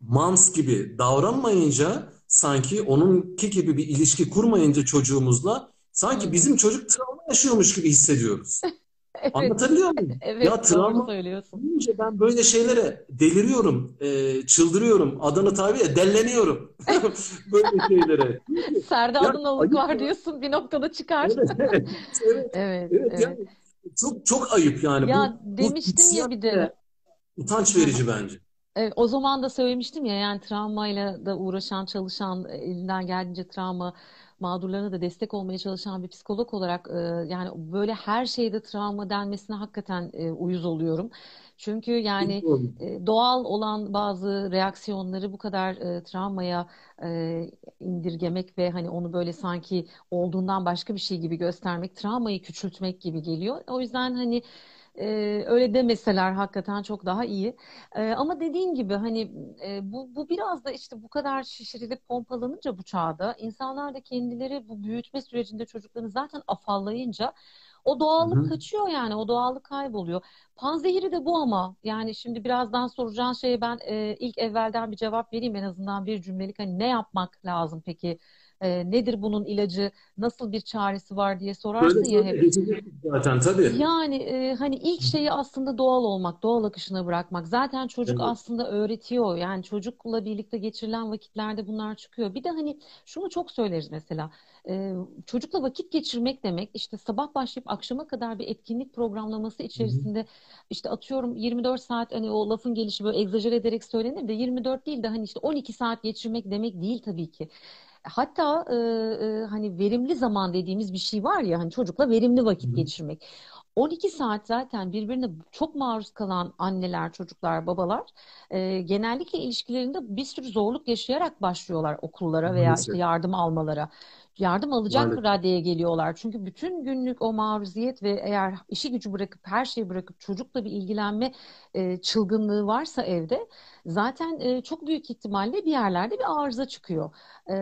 Mams gibi davranmayınca sanki onunki gibi bir ilişki kurmayınca çocuğumuzla sanki bizim çocuk travma yaşıyormuş gibi hissediyoruz. Evet. Anlatabiliyor muyum? Ya Evet, doğru travma deyince ben böyle şeylere deliriyorum, e, çıldırıyorum, adını tabiriyle delleniyorum böyle şeylere. Serde ya Adınalık ayıp var ya. diyorsun bir noktada çıkar. Evet, evet, evet, Evet, evet yani çok çok ayıp yani bu Ya bu demiştim ya hissiyat bir de utanç verici bence. Evet, o zaman da söylemiştim ya yani travmayla da uğraşan, çalışan, elinden geldiğince travma mağdurlarına da destek olmaya çalışan bir psikolog olarak e, yani böyle her şeyde travma denmesine hakikaten e, uyuz oluyorum. Çünkü yani e, doğal olan bazı reaksiyonları bu kadar e, travmaya e, indirgemek ve hani onu böyle sanki olduğundan başka bir şey gibi göstermek, travmayı küçültmek gibi geliyor. O yüzden hani e, öyle demeseler hakikaten çok daha iyi. Ee, ama dediğin gibi hani e, bu, bu biraz da işte bu kadar şişirilip pompalanınca bu çağda insanlar da kendileri bu büyütme sürecinde çocuklarını zaten afallayınca o doğallık hı. kaçıyor yani o doğallık kayboluyor. Panzehiri de bu ama yani şimdi birazdan soracağın şeye ben e, ilk evvelden bir cevap vereyim en azından bir cümlelik hani ne yapmak lazım peki? E, nedir bunun ilacı? Nasıl bir çaresi var diye sorarsın ya hep. zaten tabii. Yani e, hani ilk şeyi aslında doğal olmak, doğal akışına bırakmak. Zaten çocuk Evet. aslında öğretiyor. Yani çocukla birlikte geçirilen vakitlerde bunlar çıkıyor. Bir de hani şunu çok söyleriz mesela. E, çocukla vakit geçirmek demek işte sabah başlayıp akşama kadar bir etkinlik programlaması içerisinde işte atıyorum 24 saat hani o lafın gelişi böyle egzajere ederek söylenir de 24 değil de hani işte 12 saat geçirmek demek değil tabii ki. Hatta e, e, hani verimli zaman dediğimiz bir şey var ya hani çocukla verimli vakit hı. geçirmek. 12 saat zaten birbirine çok maruz kalan anneler, çocuklar, babalar e, genellikle ilişkilerinde bir sürü zorluk yaşayarak başlıyorlar okullara veya işte yardım almalara. Yardım alacak Maalesef. raddeye geliyorlar. Çünkü bütün günlük o maruziyet ve eğer işi gücü bırakıp her şeyi bırakıp çocukla bir ilgilenme e, çılgınlığı varsa evde zaten e, çok büyük ihtimalle bir yerlerde bir arıza çıkıyor. E,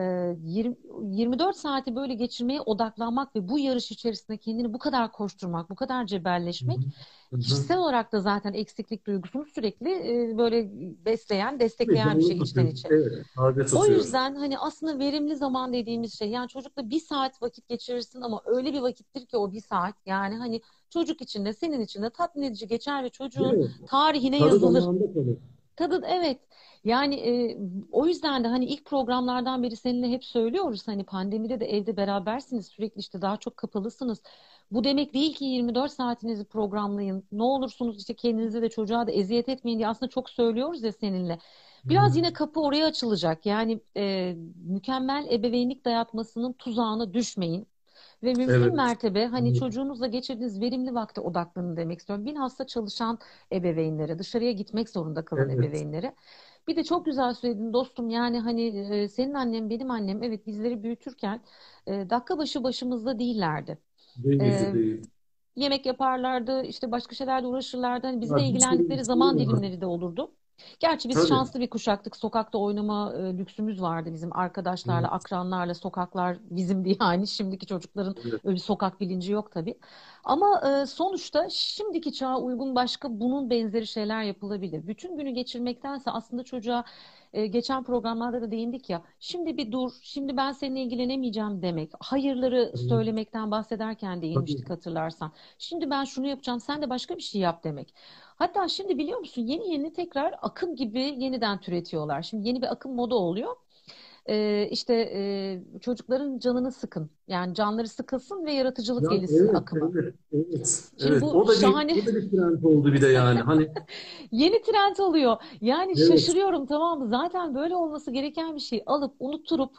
20 24 saati böyle geçirmeye odaklanmak ve bu yarış içerisinde kendini bu kadar koşturmak, bu kadar Hı hı. Hı hı. kişisel olarak da zaten eksiklik duygusunu sürekli e, böyle besleyen, destekleyen bir şey içten içe. Evet, O yüzden hani aslında verimli zaman dediğimiz şey yani çocukla bir saat vakit geçirirsin ama öyle bir vakittir ki o bir saat yani hani çocuk için de senin için de tatmin edici geçer ve çocuğun mi? tarihine Tadı yazılır. Kadın evet. Yani e, o yüzden de hani ilk programlardan beri seninle hep söylüyoruz hani pandemide de evde berabersiniz sürekli işte daha çok kapalısınız. Bu demek değil ki 24 saatinizi programlayın. Ne olursunuz işte kendinize de çocuğa da eziyet etmeyin diye aslında çok söylüyoruz ya seninle. Biraz hı. yine kapı oraya açılacak. Yani e, mükemmel ebeveynlik dayatmasının tuzağına düşmeyin. Ve mümkün Evet. mertebe hani Evet. çocuğunuzla geçirdiğiniz verimli vakte odaklanın demek istiyorum. Bilhassa çalışan ebeveynlere, dışarıya gitmek zorunda kalan Evet. ebeveynlere. Bir de çok güzel söyledin dostum yani hani e, senin annem benim annem evet bizleri büyütürken e, dakika başı başımızda değillerdi. Değildi E, değil. yemek yaparlardı işte başka şeylerle uğraşırlardı. Hani bizle sürü ilgilendikleri zaman dilimleri de olurdu. Gerçi biz Tabii. şanslı bir kuşaktık. Sokakta oynama e, lüksümüz vardı bizim arkadaşlarla, Evet. akranlarla, sokaklar bizimdi yani. Şimdiki çocukların Evet. öyle sokak bilinci yok tabii. Ama e, sonuçta şimdiki çağa uygun başka bunun benzeri şeyler yapılabilir. Bütün günü geçirmektense aslında çocuğa e, geçen programlarda da değindik ya. Şimdi bir dur, şimdi ben seninle ilgilenemeyeceğim demek. Hayırları Evet. söylemekten bahsederken değinmiştik hatırlarsan. Şimdi ben şunu yapacağım, sen de başka bir şey yap demek. Hatta şimdi biliyor musun yeni yeni tekrar akım gibi yeniden türetiyorlar. Şimdi yeni bir akım moda oluyor. Ee, işte e, çocukların canını sıkın. Yani canları sıkılsın ve yaratıcılık Ya gelişsin evet, akımı. evet, evet, Şimdi evet. bu O da bir, şahane o da bir trend oldu bir de yani. Hani Yeni trend oluyor. Yani evet. şaşırıyorum tamam mı? Zaten böyle olması gereken bir şey. Alıp unutturup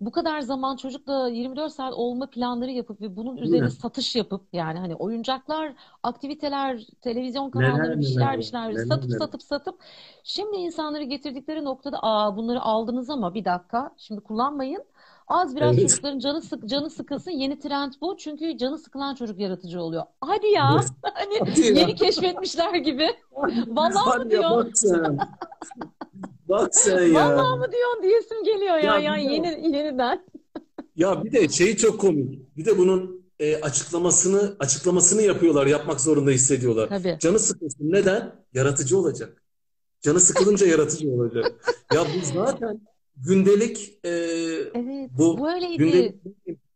bu kadar zaman çocukla 24 saat olma planları yapıp ve bunun üzerine mi? satış yapıp yani hani oyuncaklar, aktiviteler, televizyon kanalları Neler bir neler şeyler bir şeyler Neler satıp neler. satıp satıp şimdi insanları getirdikleri noktada aa bunları aldınız ama bir dakika şimdi kullanmayın. Az biraz Evet. çocukların canı sık canı sıkılsın. Yeni trend bu. Çünkü canı sıkılan çocuk yaratıcı oluyor. Hadi ya. Evet. Hani Hadi ya. yeni keşfetmişler gibi. Vallahi Hadi ya diyor? bak sen. Ya. Vallahi mı diyorsun diyesim geliyor ya. Ya Yani yeni yeniden. Ya bir de şey çok komik. Bir de bunun e, açıklamasını açıklamasını yapıyorlar, yapmak zorunda hissediyorlar. Tabii. Canı sıkılsın. Neden? Yaratıcı olacak. Canı sıkılınca yaratıcı olacak. Ya bu zaten gündelik e, Evet. bu Böyleydi. gündelik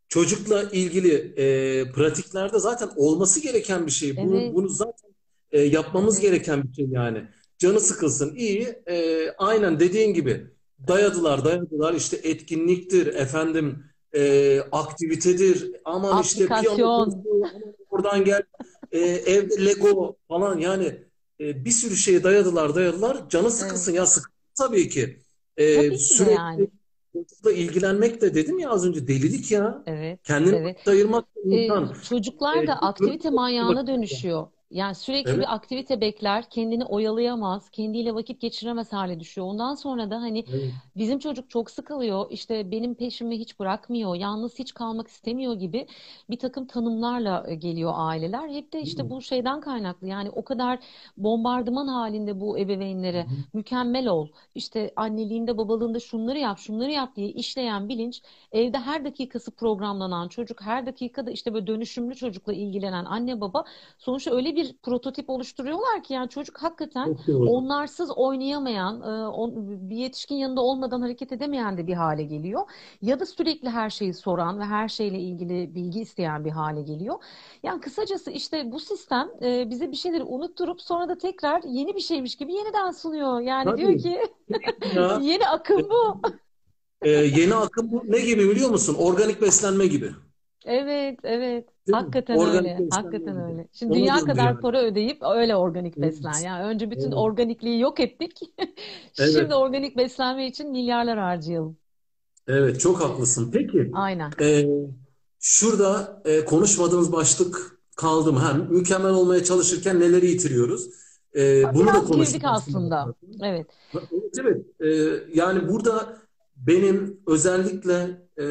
çocukla ilgili e, pratiklerde zaten olması gereken bir şey. Bunu, Evet. bunu zaten e, yapmamız Evet. gereken bir şey yani. Canı sıkılsın. iyi. E, aynen dediğin gibi dayadılar, dayadılar. İşte etkinliktir, efendim e, aktivitedir. Aman işte piyano oradan gel. E, evde Lego falan yani e, bir sürü şeye dayadılar, dayadılar. Canı sıkılsın. Ya sıkılsın tabii ki. E, Tabii ki sürekli yani. çocukla ilgilenmek de dedim ya az önce delilik ya. Evet. Kendini Evet. ayırmak Ee, insan. çocuklar Ee, da çok aktivite manyağına dönüşüyor. Yani sürekli Evet. bir aktivite bekler, kendini oyalayamaz, kendiyle vakit geçiremez hale düşüyor. Ondan sonra da hani Evet. bizim çocuk çok sıkılıyor, işte benim peşimi hiç bırakmıyor, yalnız hiç kalmak istemiyor gibi bir takım tanımlarla e, geliyor aileler. Hep de işte bu şeyden kaynaklı. Yani o kadar bombardıman halinde bu ebeveynlere mükemmel ol, işte anneliğinde babalığında şunları yap, şunları yap diye işleyen bilinç evde her dakikası programlanan çocuk, her dakikada işte böyle dönüşümlü çocukla ilgilenen anne baba sonuçta öyle bir prototip oluşturuyorlar ki yani çocuk hakikaten onlarsız oynayamayan, e, bir yetişkin yanında olmadan hareket edemeyen de bir hale geliyor. Ya da sürekli her şeyi soran ve her şeyle ilgili bilgi isteyen bir hale geliyor. Yani kısacası işte bu sistem e, bize bir şeyleri unutturup sonra da tekrar yeni bir şeymiş gibi yeniden sunuyor. Yani diyor Tabii. ki Ya, yeni akım bu. e, yeni akım bu ne gibi biliyor musun? Organik beslenme gibi. Evet, evet. Değil? Hakikaten Organik öyle. beslenme Hakikaten öyle. Şimdi Onu dünya kadar yani. para ödeyip öyle organik Evet. beslen. Yani önce bütün Evet. organikliği yok ettik. Evet. Şimdi organik beslenme için milyarlar harcayalım. Evet, çok haklısın. Peki, Aynen. e, şurada e, konuşmadığımız başlık kaldı mı? Ha, mükemmel olmaya çalışırken neleri yitiriyoruz? E, bunu da konuştuk aslında. Evet. Evet, evet. E, yani burada benim özellikle e,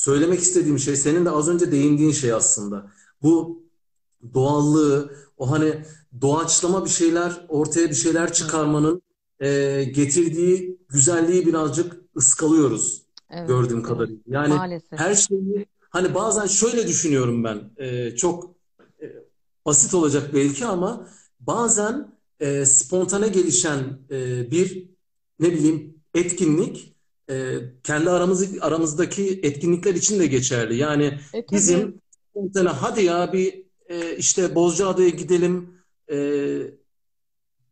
söylemek istediğim şey, senin de az önce değindiğin şey aslında. Bu doğallığı, o hani doğaçlama bir şeyler, ortaya bir şeyler çıkarmanın e, getirdiği güzelliği birazcık ıskalıyoruz Evet. gördüğüm kadarıyla. Yani Maalesef. her şeyi hani bazen şöyle düşünüyorum ben e, çok e, basit olacak belki ama bazen e, spontane gelişen e, bir ne bileyim etkinlik e, kendi aramızı, aramızdaki etkinlikler için de geçerli. Yani E tabii. bizim spontane hadi ya bir e, işte Bozcaada'ya gidelim e,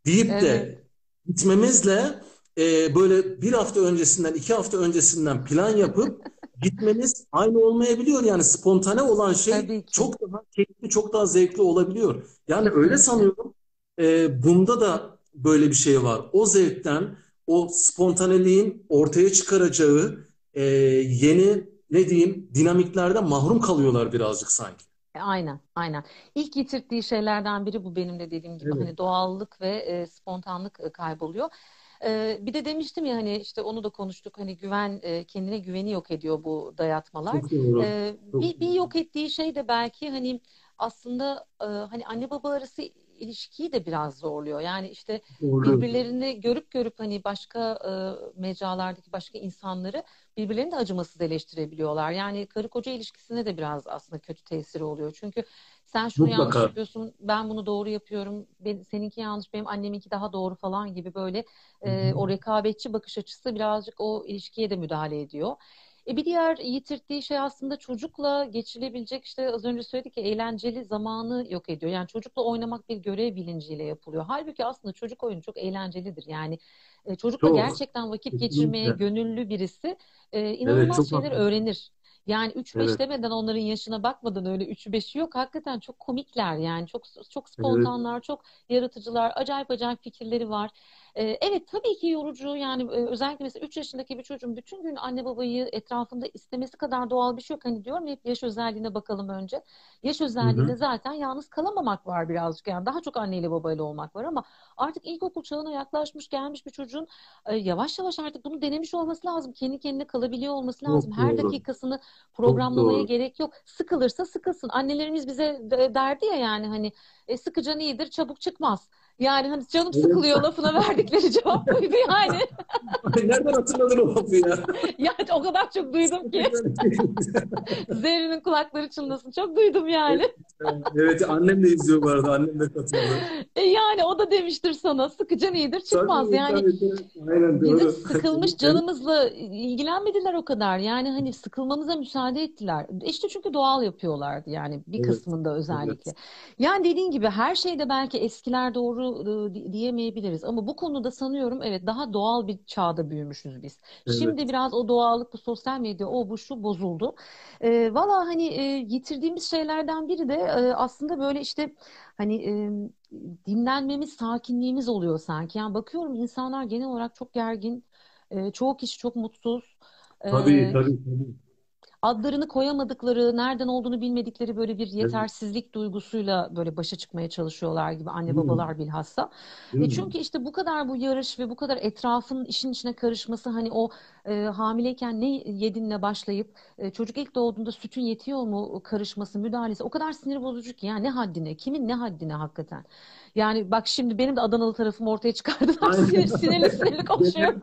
deyip de Evet. gitmemizle e, böyle bir hafta öncesinden, iki hafta öncesinden plan yapıp gitmemiz aynı olmayabiliyor. Yani spontane olan şey çok daha keyifli, çok daha zevkli olabiliyor. Yani öyle sanıyorum. e, bunda da böyle bir şey var. O zevkten, o spontaneliğin ortaya çıkaracağı e, yeni ne diyeyim dinamiklerden mahrum kalıyorlar birazcık sanki. E, Aynen, aynen. İlk yitirdiği şeylerden biri bu benim de dediğim gibi Evet. hani doğallık ve e, spontanlık e, kayboluyor. E, bir de demiştim ya hani işte onu da konuştuk hani güven e, kendine güveni yok ediyor bu dayatmalar. Çok doğru. E, Çok bir, bir yok ettiği şey de belki hani aslında e, hani anne baba arası ilişkiyi de biraz zorluyor. Yani işte Doğru. birbirlerini görüp görüp hani başka e, mecralardaki başka insanları birbirlerini de acımasız eleştirebiliyorlar. Yani karı koca ilişkisine de biraz aslında kötü tesiri oluyor. Çünkü sen şunu yanlış Mutlaka. yapıyorsun, ben bunu doğru yapıyorum, ben, seninki yanlış, benim anneminki daha doğru falan gibi böyle e, o rekabetçi bakış açısı birazcık o ilişkiye de müdahale ediyor. E bir diğer yitirdiği şey aslında çocukla geçilebilecek işte az önce söyledik ya eğlenceli zamanı yok ediyor. Yani çocukla oynamak bir görev bilinciyle yapılıyor. Halbuki aslında çocuk oyunu çok eğlencelidir. Yani e, çocukla Çok. gerçekten vakit geçirmeye gönüllü birisi e, Evet, inanılmaz çok şeyler öğrenir. Yani 3-5 Evet. demeden onların yaşına bakmadan öyle 3'ü 5'i yok. Hakikaten çok komikler yani çok çok Evet. spontanlar, çok yaratıcılar, acayip acayip fikirleri var. E, evet tabii ki yorucu yani e, özellikle mesela 3 yaşındaki bir çocuğun bütün gün anne babayı etrafında istemesi kadar doğal bir şey yok. Hani diyorum hep yaş özelliğine bakalım önce. Yaş Hı özelliğinde hı. zaten yalnız kalamamak var birazcık yani daha çok anneyle babayla olmak var ama artık ilkokul çağına yaklaşmış gelmiş bir çocuğun e, yavaş yavaş artık bunu denemiş olması lazım. Kendi kendine kalabiliyor olması lazım. Çok Her doğru. dakikasını programlamaya gerek yok. Sıkılırsa sıkılsın. Annelerimiz bize de- derdi ya yani hani e, sıkıcan iyidir, çabuk çıkmaz. Yani hani canım sıkılıyor lafına verdikleri cevap buydu yani. Nereden hatırladın o lafı ya? Ya o kadar çok duydum ki. Zerrin'in kulakları çınlasın. Çok duydum yani. Evet, annem de izliyor bu arada. Annem de katıldı. E yani o da demiştir sana sıkıcan iyidir çıkmaz. Tabii, Yani tabii, tabii. Aynen bizim doğru. sıkılmış canımızla ilgilenmediler o kadar. Yani hani sıkılmamıza müsaade ettiler. İşte çünkü doğal yapıyorlardı yani bir Evet, kısmında özellikle. evet, Yani dediğin gibi her şeyde belki eskiler doğru di- diyemeyebiliriz ama bu konuda sanıyorum evet daha doğal bir çağda büyümüşüz biz. Şimdi evet. biraz o doğallık bu sosyal medya o bu şu bozuldu. E, valla hani e, yitirdiğimiz şeylerden biri de e, aslında böyle işte hani e, dinlenmemiz, sakinliğimiz oluyor sanki. Yani bakıyorum insanlar genel olarak çok gergin, e, çoğu kişi çok mutsuz. Tabii, E, tabii, tabii. Adlarını koyamadıkları, nereden olduğunu bilmedikleri böyle bir Evet. yetersizlik duygusuyla böyle başa çıkmaya çalışıyorlar gibi anne Değil babalar bilhassa. Değil E mi? çünkü işte bu kadar bu yarış ve bu kadar etrafın işin içine karışması hani o e, hamileyken ne yedinle başlayıp e, çocuk ilk doğduğunda sütün yetiyor mu karışması, müdahalesi o kadar sinir bozucu ki ya ne haddine, kimin ne haddine hakikaten. Yani bak şimdi benim de Adanalı tarafım ortaya çıkardılar. Sinir, sinirli sinirli konuşuyorum.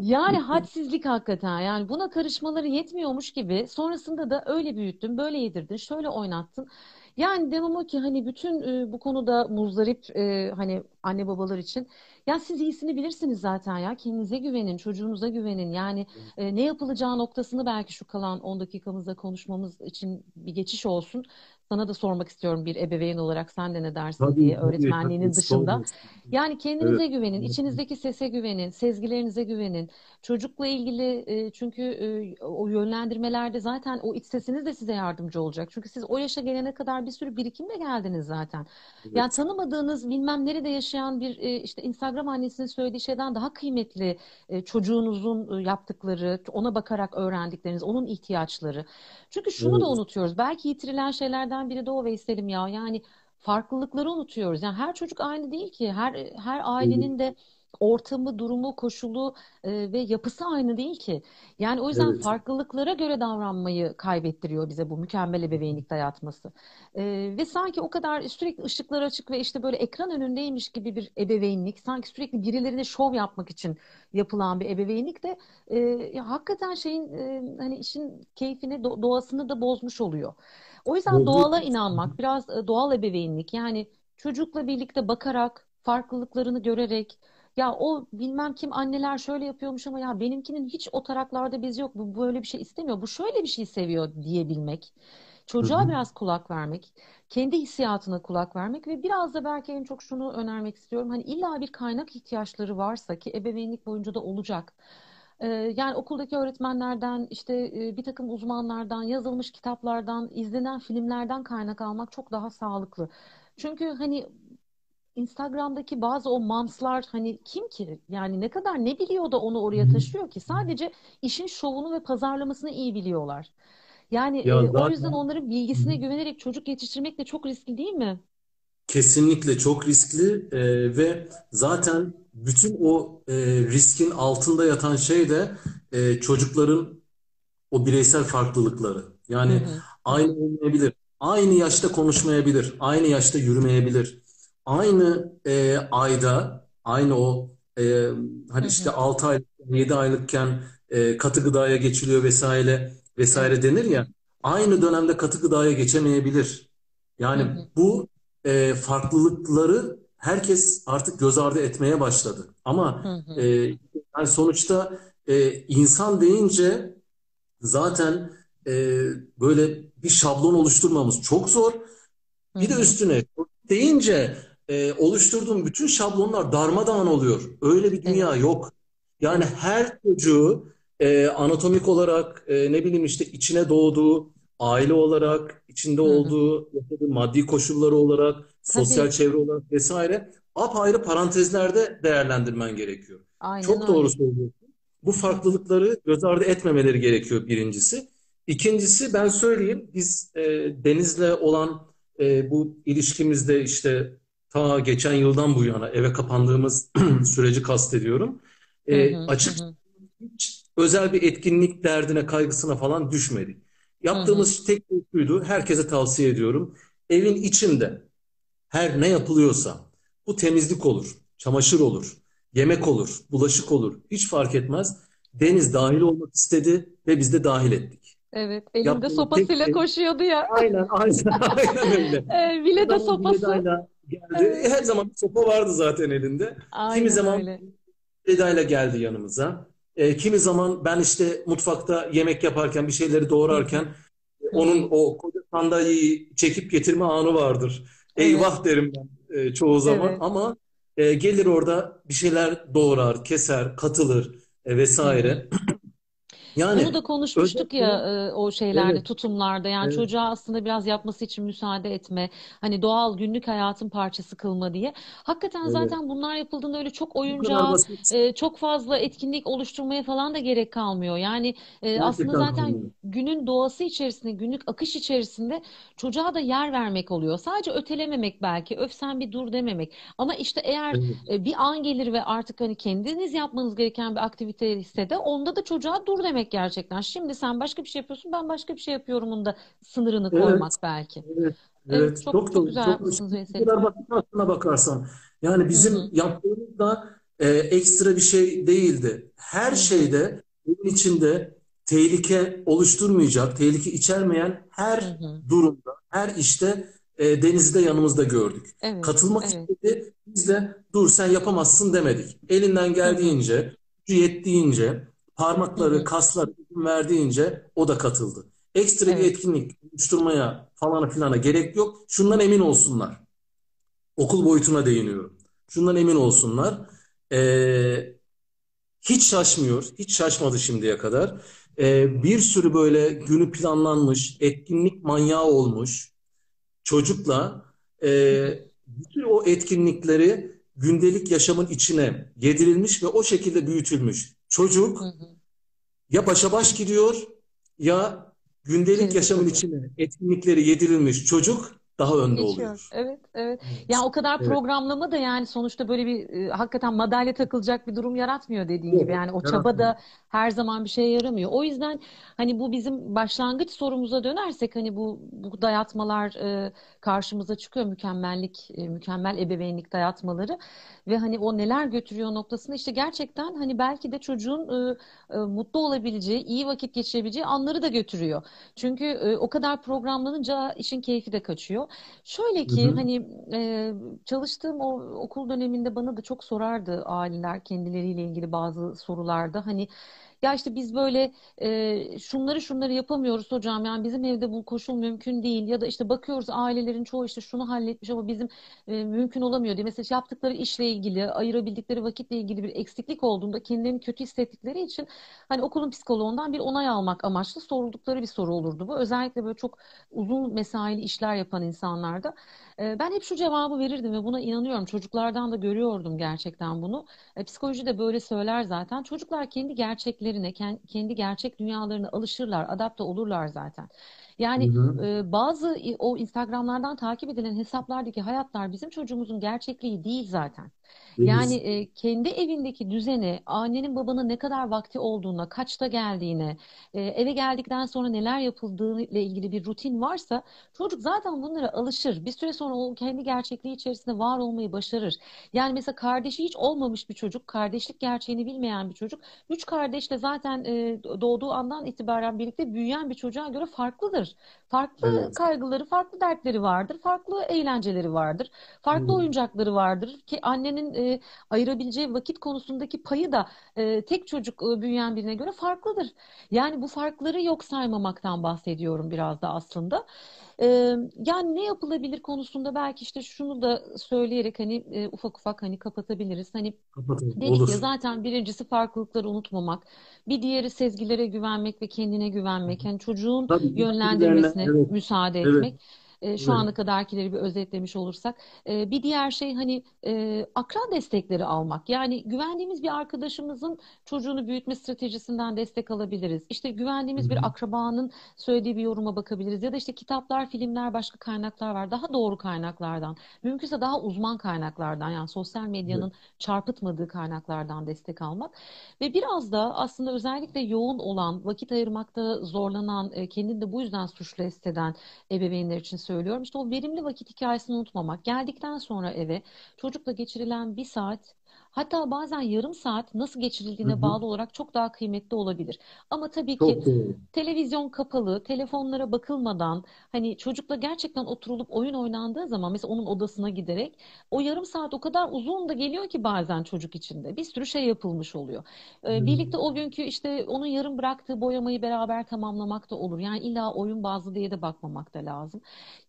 Yani hadsizlik hakikaten. Yani buna karışmaları yetmiyormuş gibi sonrasında da öyle büyüttün, böyle yedirdin, şöyle oynattın. Yani demem o ki hani bütün e, bu konuda muzdarip e, hani anne babalar için ya siz iyisini bilirsiniz zaten ya kendinize güvenin, çocuğunuza güvenin. Yani e, ne yapılacağı noktasını belki şu kalan 10 dakikamızda konuşmamız için bir geçiş olsun. Sana da sormak istiyorum bir ebeveyn olarak sen de ne dersin diye Tabii, tabii, öğretmenliğinin tabii. dışında. Sormuyorsun. Yani Evet. kendinize güvenin, içinizdeki sese güvenin, sezgilerinize güvenin. Çocukla ilgili e, çünkü e, o yönlendirmelerde zaten o iç sesiniz de size yardımcı olacak. Çünkü siz o yaşa gelene kadar bir sürü birikimle geldiniz zaten. Yani Evet. tanımadığınız bilmem nerede yaşayan bir e, işte Instagram annesinin söylediği şeyden daha kıymetli çocuğunuzun yaptıkları, ona bakarak öğrendikleriniz, onun ihtiyaçları. Çünkü şunu da Evet. unutuyoruz. Belki yitirilen şeylerden biri de o Veysel'im ya. Yani farklılıkları unutuyoruz. Yani her çocuk aynı değil ki. Her her ailenin de ortamı, durumu, koşulu e, ve yapısı aynı değil ki. Yani o yüzden Evet. farklılıklara göre davranmayı kaybettiriyor bize bu mükemmel ebeveynlik dayatması. E, ve sanki o kadar sürekli ışıklar açık ve işte böyle ekran önündeymiş gibi bir ebeveynlik, sanki sürekli birilerine şov yapmak için yapılan bir ebeveynlik de e, ya hakikaten şeyin e, hani işin keyfini, do- doğasını da bozmuş oluyor. O yüzden Bozdu. doğala inanmak, biraz e, doğal ebeveynlik yani çocukla birlikte bakarak, farklılıklarını görerek ya o bilmem kim anneler şöyle yapıyormuş ama ya benimkinin hiç o taraklarda bezi yok. Bu böyle bir şey istemiyor. Bu şöyle bir şey seviyor diyebilmek. Çocuğa hı. biraz kulak vermek, kendi hissiyatına kulak vermek ve biraz da belki en çok şunu önermek istiyorum. Hani illa bir kaynak ihtiyaçları varsa ki ebeveynlik boyunca da olacak. Ee, yani okuldaki öğretmenlerden, işte e, bir takım uzmanlardan, yazılmış kitaplardan, izlenen filmlerden kaynak almak çok daha sağlıklı. Çünkü hani Instagram'daki bazı o mamslar hani kim ki? Yani ne kadar ne biliyor da onu oraya taşıyor ki? Sadece işin şovunu ve pazarlamasını iyi biliyorlar. Yani Ya e, o yüzden zaten onların bilgisine güvenerek çocuk yetiştirmek de çok riskli değil mi? Kesinlikle çok riskli e, ve zaten bütün o e, riskin altında yatan şey de e, çocukların o bireysel farklılıkları. Yani hı, hı aynı olmayabilir, aynı yaşta konuşmayabilir, aynı yaşta yürümeyebilir, aynı e, ayda, aynı o e, hani hı işte hı, 6 aylık, 7 aylıkken e, katı gıdaya geçiliyor vesaire vesaire denir ya, aynı dönemde katı gıdaya geçemeyebilir. Hı Yani hı, bu e, farklılıkları herkes artık göz ardı etmeye başladı. Ama hı e, hı, yani sonuçta e, insan deyince zaten e, böyle bir şablon oluşturmamız çok zor. hı Bir de hı, üstüne deyince e, oluşturduğum bütün şablonlar darmadağın oluyor. Öyle bir dünya evet, yok. Yani her çocuğu e, anatomik olarak e, ne bileyim işte içine doğduğu aile olarak, içinde Hı hı, olduğu yaşadığı maddi koşulları olarak, sosyal tabii. çevre olarak vesaire apayrı parantezlerde değerlendirmen gerekiyor. Aynen Çok doğru öyle. söylüyorsun. Bu farklılıkları göz ardı etmemeleri gerekiyor birincisi. İkincisi ben söyleyeyim biz e, Deniz'le olan e, bu ilişkimizde işte ta geçen yıldan bu yana eve kapandığımız süreci kastediyorum. Hı E, hı, hı açık hı, hiç özel bir etkinlik derdine kaygısına falan düşmedik. hı hı, Yaptığımız tek şey şuydu herkese tavsiye ediyorum. Evin içinde her ne yapılıyorsa bu temizlik olur, çamaşır olur, yemek olur, bulaşık olur hiç fark etmez. Deniz dahil olmak istedi ve biz de dahil ettik. Evet, elinde Yaptığımız tek sopasıyla şey koşuyordu ya. aynen aynen aynen öyle. E, Vileda zaman sopası. Vileda'yla geldi. Evet, Her zaman bir sopa vardı zaten elinde. Kimi aynen zaman öyle. Vileda'yla geldi yanımıza. E, kimi zaman ben işte mutfakta yemek yaparken bir şeyleri doğrarken hı onun o koca sandalyeyi çekip getirme anı vardır. Evet, Eyvah derim ben e, çoğu zaman evet. ama e, gelir orada bir şeyler doğrar, keser, katılır e, Hı hı. Vesaire. Bunu da Yani konuşmuştuk ya özetle e, o şeylerde, evet, tutumlarda. Yani evet. çocuğa aslında biraz yapması için müsaade etme. Hani doğal günlük hayatın parçası kılma diye. Hakikaten Evet. zaten bunlar yapıldığında öyle çok basit. e, çok fazla etkinlik oluşturmaya falan da gerek kalmıyor. Yani e, aslında zaten kalmıyor. günün doğası içerisinde, günlük akış içerisinde çocuğa da yer vermek oluyor. Sadece ötelememek belki, öf sen bir dur dememek. Ama işte eğer Evet. e, bir an gelir ve artık hani kendiniz yapmanız gereken bir aktivite ise de onda da çocuğa dur demek gerçekten. Şimdi sen başka bir şey yapıyorsun, ben başka bir şey yapıyorumun da sınırını Evet. koymak belki. Evet. Evet, Evet. çok Çok çok güzel Çok bu kadar basit aslına bakarsan. Yani bizim hı, yaptığımız da e, ekstra bir şey değildi. Her hı hı, şeyde bunun içinde tehlike oluşturmayacak, tehlike içermeyen her hı. durumda, her işte e, Deniz'i de yanımızda gördük. Evet, Katılmak evet. istedi. Biz de dur sen yapamazsın demedik. Elinden geldiğince, gücü yettiğince, parmakları, izin verdiğince o da katıldı. Ekstra bir Evet, etkinlik oluşturmaya falana filana gerek yok. Şundan emin olsunlar. Okul boyutuna değiniyorum. Şundan emin olsunlar. Ee, hiç şaşmıyor. Hiç şaşmadı şimdiye kadar. Ee, bir sürü böyle günü planlanmış, etkinlik manyağı olmuş çocukla e, bütün o etkinlikleri gündelik yaşamın içine yedirilmiş ve o şekilde büyütülmüş. hı Çocuk hı. Ya başa baş gidiyor ya gündelik yaşamın içine etkinlikleri yedirilmiş çocuk daha önde Geçiyor. oluyor. Evet, evet. Ya Evet. o kadar Evet. programlama da yani sonuçta böyle bir e, hakikaten madalya takılacak bir durum yaratmıyor dediğin gibi. Yok, Yani o çaba da her zaman bir şeye yaramıyor. O yüzden hani bu bizim başlangıç sorumuza dönersek hani bu bu dayatmalar e, karşımıza çıkıyor. Mükemmellik, e, mükemmel ebeveynlik dayatmaları ve hani o neler götürüyor noktasında işte gerçekten hani belki de çocuğun e, e, mutlu olabileceği, iyi vakit geçirebileceği anları da götürüyor. Çünkü e, o kadar programlanınca işin keyfi de kaçıyor. Şöyle Hı ki hı. hani e, çalıştığım o okul döneminde bana da çok sorardı aileler kendileriyle ilgili bazı sorularda. Hani ya işte biz böyle e, şunları şunları yapamıyoruz hocam yani bizim evde bu koşul mümkün değil ya da işte bakıyoruz ailelerin çoğu işte şunu halletmiş ama bizim e, mümkün olamıyor diye. Mesela yaptıkları işle ilgili ayırabildikleri vakitle ilgili bir eksiklik olduğunda kendilerini kötü hissettikleri için hani okulun psikoloğundan bir onay almak amaçlı sordukları bir soru olurdu bu. Özellikle böyle çok uzun mesaili işler yapan insanlarda. E, Ben hep şu cevabı verirdim ve buna inanıyorum. Çocuklardan da görüyordum gerçekten bunu. E, Psikoloji de böyle söyler zaten. Çocuklar kendi gerçeklerine, ken- kendi gerçek dünyalarına alışırlar, adapte olurlar zaten. Hı Yani hı. e, bazı o Instagram'lardan takip edilen hesaplardaki hayatlar bizim çocuğumuzun gerçekliği değil zaten. Yani e, kendi evindeki düzene, annenin babanın ne kadar vakti olduğuna, kaçta geldiğine, e, eve geldikten sonra neler yapıldığı ile ilgili bir rutin varsa çocuk zaten bunlara alışır. Bir süre sonra o kendi gerçekliği içerisinde var olmayı başarır. Yani mesela kardeşi hiç olmamış bir çocuk, kardeşlik gerçeğini bilmeyen bir çocuk, üç kardeşle zaten e, doğduğu andan itibaren birlikte büyüyen bir çocuğa göre farklıdır. Farklı Evet. kaygıları, farklı dertleri vardır, farklı eğlenceleri vardır, farklı Evet. oyuncakları vardır ki annenin e, ayırabileceği vakit konusundaki payı da e, tek çocuk e, büyüyen birine göre farklıdır. Yani bu farkları yok saymamaktan bahsediyorum biraz da aslında. E, yani ne yapılabilir konusunda belki işte şunu da söyleyerek hani e, ufak ufak hani kapatabiliriz. Hani Kapatalım. Dedik ya zaten birincisi farklılıkları unutmamak. Bir diğeri sezgilere güvenmek ve kendine güvenmek. Yani çocuğun Tabii yönlendirmesine evet. müsaade Evet. E, şu ana kadarkileri bir özetlemiş olursak. E, bir diğer şey hani e, akran destekleri almak. Yani güvendiğimiz bir arkadaşımızın çocuğunu büyütme stratejisinden destek alabiliriz. İşte güvendiğimiz bir akrabanın söylediği bir yoruma bakabiliriz. Ya da işte kitaplar, filmler, başka kaynaklar var. Daha doğru kaynaklardan. Mümkünse daha uzman kaynaklardan yani sosyal medyanın evet. çarpıtmadığı kaynaklardan destek almak. Ve biraz da aslında özellikle yoğun olan, vakit ayırmakta zorlanan, e, kendini de bu yüzden suçlu hisseden ebeveynler için söylüyorum. İşte o verimli vakit hikayesini unutmamak. Geldikten sonra eve çocukla geçirilen bir saat Hatta bazen yarım saat nasıl geçirildiğine hı hı. bağlı olarak çok daha kıymetli olabilir. Ama tabii ki çok televizyon kapalı, telefonlara bakılmadan hani çocukla gerçekten oturulup oyun oynandığı zaman mesela onun odasına giderek o yarım saat o kadar uzun da geliyor ki bazen çocuk içinde. Bir sürü şey yapılmış oluyor. Ee, birlikte o günkü işte onun yarım bıraktığı boyamayı beraber tamamlamak da olur. Yani illa oyun bazlı diye de bakmamak da lazım.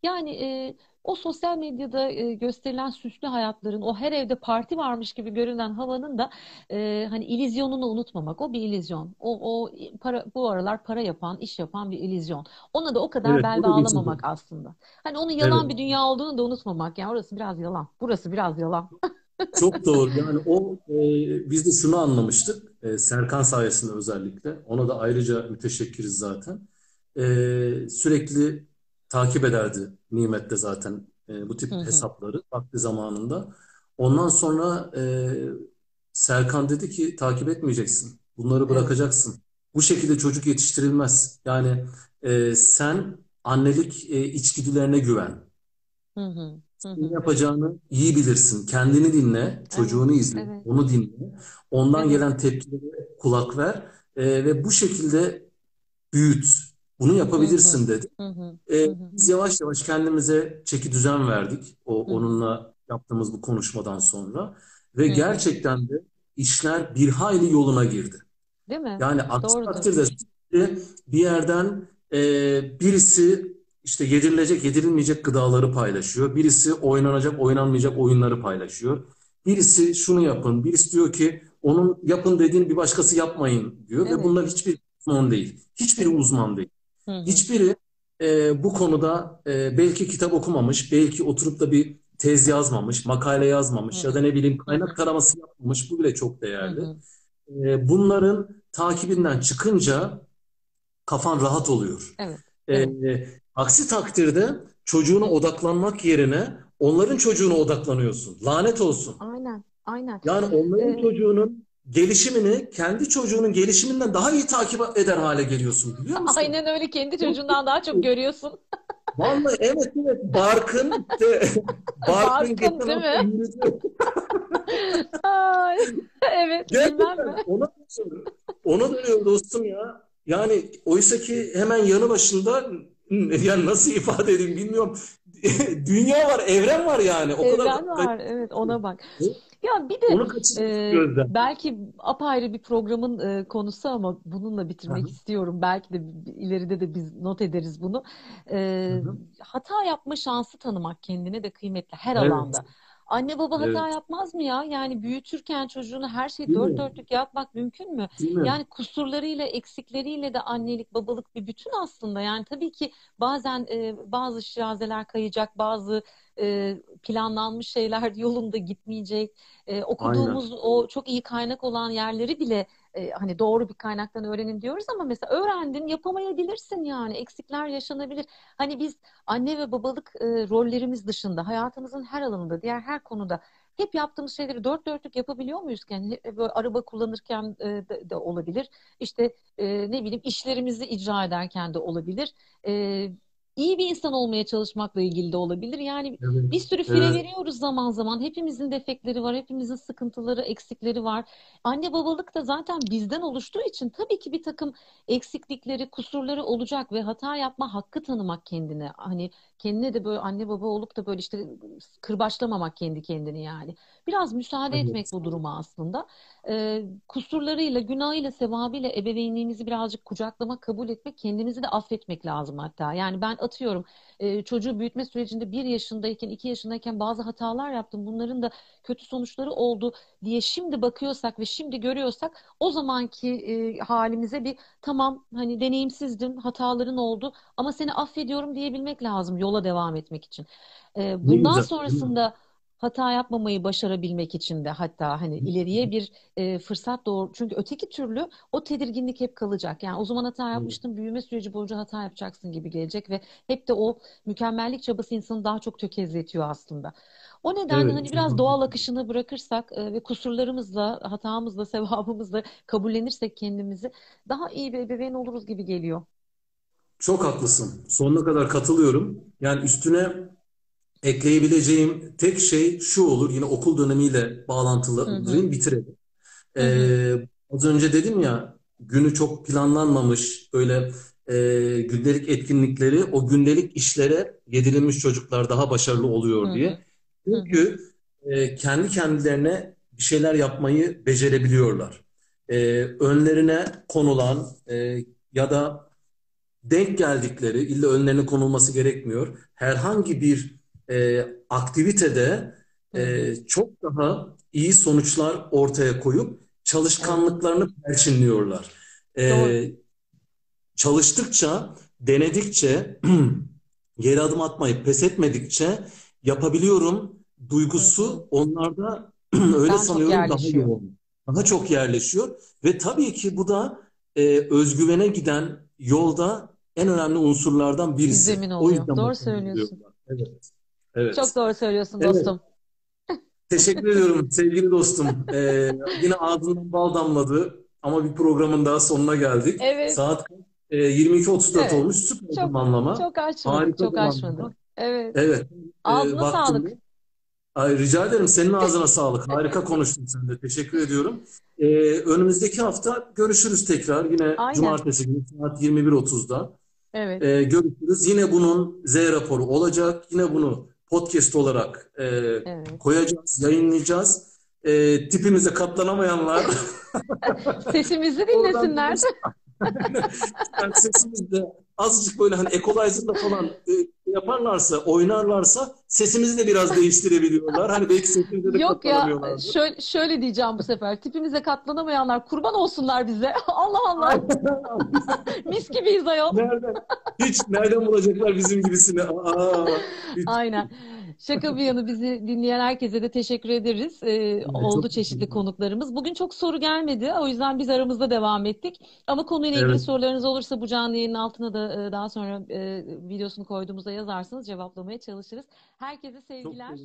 Yani e, o sosyal medyada e, gösterilen süslü hayatların, o her evde parti varmış gibi görünen havanın da e, hani ilizyonunu unutmamak. O bir ilizyon. O, o para, bu aralar para yapan, iş yapan bir ilizyon. Ona da o kadar evet, bel bağlamamak aslında. Hani onun yalan evet. bir dünya olduğunu da unutmamak. Yani orası biraz yalan. Burası biraz yalan. Çok doğru. Yani o e, biz de şunu anlamıştık. E, Serkan sayesinde özellikle. Ona da ayrıca müteşekkiriz zaten. E, sürekli takip ederdi Nimet de zaten e, bu tip hı hı. hesapları vakti zamanında. Ondan sonra e, Serkan dedi ki takip etmeyeceksin. Bunları bırakacaksın. Bu şekilde çocuk yetiştirilmez. Yani e, sen annelik e, içgüdülerine güven. Hı hı. Ne yapacağını iyi bilirsin. Kendini dinle, çocuğunu evet, izle, evet. onu dinle. Ondan evet. gelen tepkilere kulak ver e, ve bu şekilde büyüt. Bunu yapabilirsin dedi. Ee, biz yavaş yavaş kendimize çeki düzen verdik. O onunla yaptığımız bu konuşmadan sonra ve gerçekten de işler bir hayli yoluna girdi. Değil mi? Yani aksi takdirde bir yerden e, birisi işte yedirilecek, yedirilmeyecek gıdaları paylaşıyor. Birisi oynanacak, oynanmayacak oyunları paylaşıyor. Birisi şunu yapın, birisi diyor ki onun yapın dediğini bir başkası yapmayın diyor evet. ve bunlar hiçbir uzman değil. Hiçbiri uzman değil. Hı hı. Hiçbiri e, bu konuda e, belki kitap okumamış, belki oturup da bir tez yazmamış, makale yazmamış hı hı. ya da ne bileyim kaynak taraması yapmamış. Bu bile çok değerli. Hı hı. E, bunların takibinden çıkınca kafan rahat oluyor. Evet. E, aksi takdirde çocuğuna odaklanmak yerine onların çocuğuna odaklanıyorsun. Lanet olsun. Aynen. Aynen. Yani onların ee, çocuğunun gelişimini kendi çocuğunun gelişiminden daha iyi takip eder hale geliyorsun biliyor musun? Aynen öyle kendi çocuğundan daha çok görüyorsun. Vallahi evet evet Barkın de, Barkın, Barkın değil mi? Ay, evet Gerçekten mi? Ona ona dönüyor dostum ya. Yani oysa ki hemen yanı başında yani nasıl ifade edeyim bilmiyorum. Dünya var, evren var yani. O evren kadar var, evet ona bak. Ya bir de e, belki apayrı bir programın e, konusu ama bununla bitirmek Hı-hı. istiyorum. Belki de ileride de biz not ederiz bunu. E, hata yapma şansı tanımak kendine de kıymetli her evet. alanda. Anne baba evet. hata yapmaz mı ya? Yani büyütürken çocuğunu her şeyi Değil dört mi? dörtlük yapmak mümkün mü? Yani kusurlarıyla, eksikleriyle de annelik, babalık bir bütün aslında. Yani tabii ki bazen e, bazı şirazeler kayacak, bazı e, planlanmış şeyler yolunda gitmeyecek. E, okuduğumuz Aynen. o çok iyi kaynak olan yerleri bile e, hani doğru bir kaynaktan öğrenin diyoruz ama mesela öğrendin yapamayabilirsin yani eksikler yaşanabilir. Hani biz anne ve babalık e, rollerimiz dışında hayatımızın her alanında diğer her konuda hep yaptığımız şeyleri dört dörtlük yapabiliyor muyuz? Yani araba kullanırken e, de, de olabilir. İşte e, ne bileyim işlerimizi icra ederken de olabilir. E, iyi bir insan olmaya çalışmakla ilgili de olabilir. Yani evet. bir sürü fire evet. veriyoruz zaman zaman. Hepimizin defekleri var, hepimizin sıkıntıları, eksikleri var. Anne babalık da zaten bizden oluştuğu için tabii ki bir takım eksiklikleri, kusurları olacak ve hata yapma hakkı tanımak kendine. Hani kendine de böyle anne baba olup da böyle işte kırbaçlamamak kendi kendini yani. Biraz müsaade evet. etmek bu duruma aslında. Ee, kusurlarıyla, günahıyla, sevabıyla ebeveynliğimizi birazcık kucaklamak, kabul etmek, kendimizi de affetmek lazım hatta. Yani ben atıyorum e, çocuğu büyütme sürecinde bir yaşındayken, iki yaşındayken bazı hatalar yaptım. Bunların da kötü sonuçları oldu diye şimdi bakıyorsak ve şimdi görüyorsak o zamanki e, halimize bir tamam hani deneyimsizdin, hataların oldu ama seni affediyorum diyebilmek lazım yola devam etmek için. E, bundan güzel, sonrasında hata yapmamayı başarabilmek için de hatta hani ileriye bir e, fırsat doğru. Çünkü öteki türlü o tedirginlik hep kalacak. Yani o zaman hata yapmıştın, büyüme süreci boyunca hata yapacaksın gibi gelecek ve hep de o mükemmellik çabası insanı daha çok tökezletiyor aslında. O nedenle evet, hani biraz doğal akışını bırakırsak e, ve kusurlarımızla, hatamızla, sevabımızla kabullenirsek kendimizi daha iyi bir ebeveyn oluruz gibi geliyor. Çok haklısın. Sonuna kadar katılıyorum. Yani üstüne ekleyebileceğim tek şey şu olur. Yine okul dönemiyle Hı hı, bağlantılı bitirelim. hı hı, Ee, az önce dedim ya günü çok planlanmamış böyle e, gündelik etkinlikleri o gündelik işlere yedirilmiş çocuklar daha başarılı oluyor diye. Çünkü e, kendi kendilerine bir şeyler yapmayı becerebiliyorlar. E, önlerine konulan e, ya da denk geldikleri, illa önlerine konulması gerekmiyor. Herhangi bir e, aktivitede e, çok daha iyi sonuçlar ortaya koyup çalışkanlıklarını perçinliyorlar. doğru. E, çalıştıkça, denedikçe, geri adım atmayıp pes etmedikçe yapabiliyorum duygusu onlarda öyle Daha sanıyorum daha yoğun, daha çok yerleşiyor ve tabii ki bu da e, özgüvene giden yolda en önemli unsurlardan Bir birisi. zemin O oluyor. yüzden Doğru söylüyorsun. Evet, evet, Çok doğru söylüyorsun evet. dostum. Teşekkür ediyorum sevgili dostum. E, yine ağzından bal damladı ama bir programın daha sonuna geldik. Evet, Saat e, 22.34 evet. olmuş. Süper Çok zamanlama. çok açmadık, Harika çok zamanlama. Evet. Evet, e, Ağzına sağlık. vaktimde. Ay, rica ederim. Senin ağzına sağlık. Harika konuştun sen de. Teşekkür ediyorum. E, önümüzdeki hafta görüşürüz tekrar. Yine Aynen. cumartesi günü saat 21.30'da. Evet, E, görüşürüz. Yine bunun Z raporu olacak. Yine bunu podcast olarak e, evet. koyacağız, yayınlayacağız. E, tipimize katlanamayanlar Sesimizi dinlesinler. Yani sesimizde azıcık böyle hani equalizer'la falan e, yaparlarsa, oynarlarsa sesimizi de biraz değiştirebiliyorlar. Hani belki sesimize de Yok ya, şöyle, şöyle diyeceğim bu sefer. Tipimize katlanamayanlar kurban olsunlar bize. Allah Allah. Mis gibiyiz ayol. Nereden? Hiç nereden bulacaklar bizim gibisini? Aa, hiç. Aynen. Şaka bir yana bizi dinleyen herkese de teşekkür ederiz. Ee, Evet, oldu çeşitli konuklarımız. Bugün çok soru gelmedi. O yüzden biz aramızda devam ettik. Ama konuyla ilgili Evet, sorularınız olursa bu canlı yayının altına da e, daha sonra e, videosunu koyduğumuzda yazarsanız cevaplamaya çalışırız. Herkese çok sevgiler.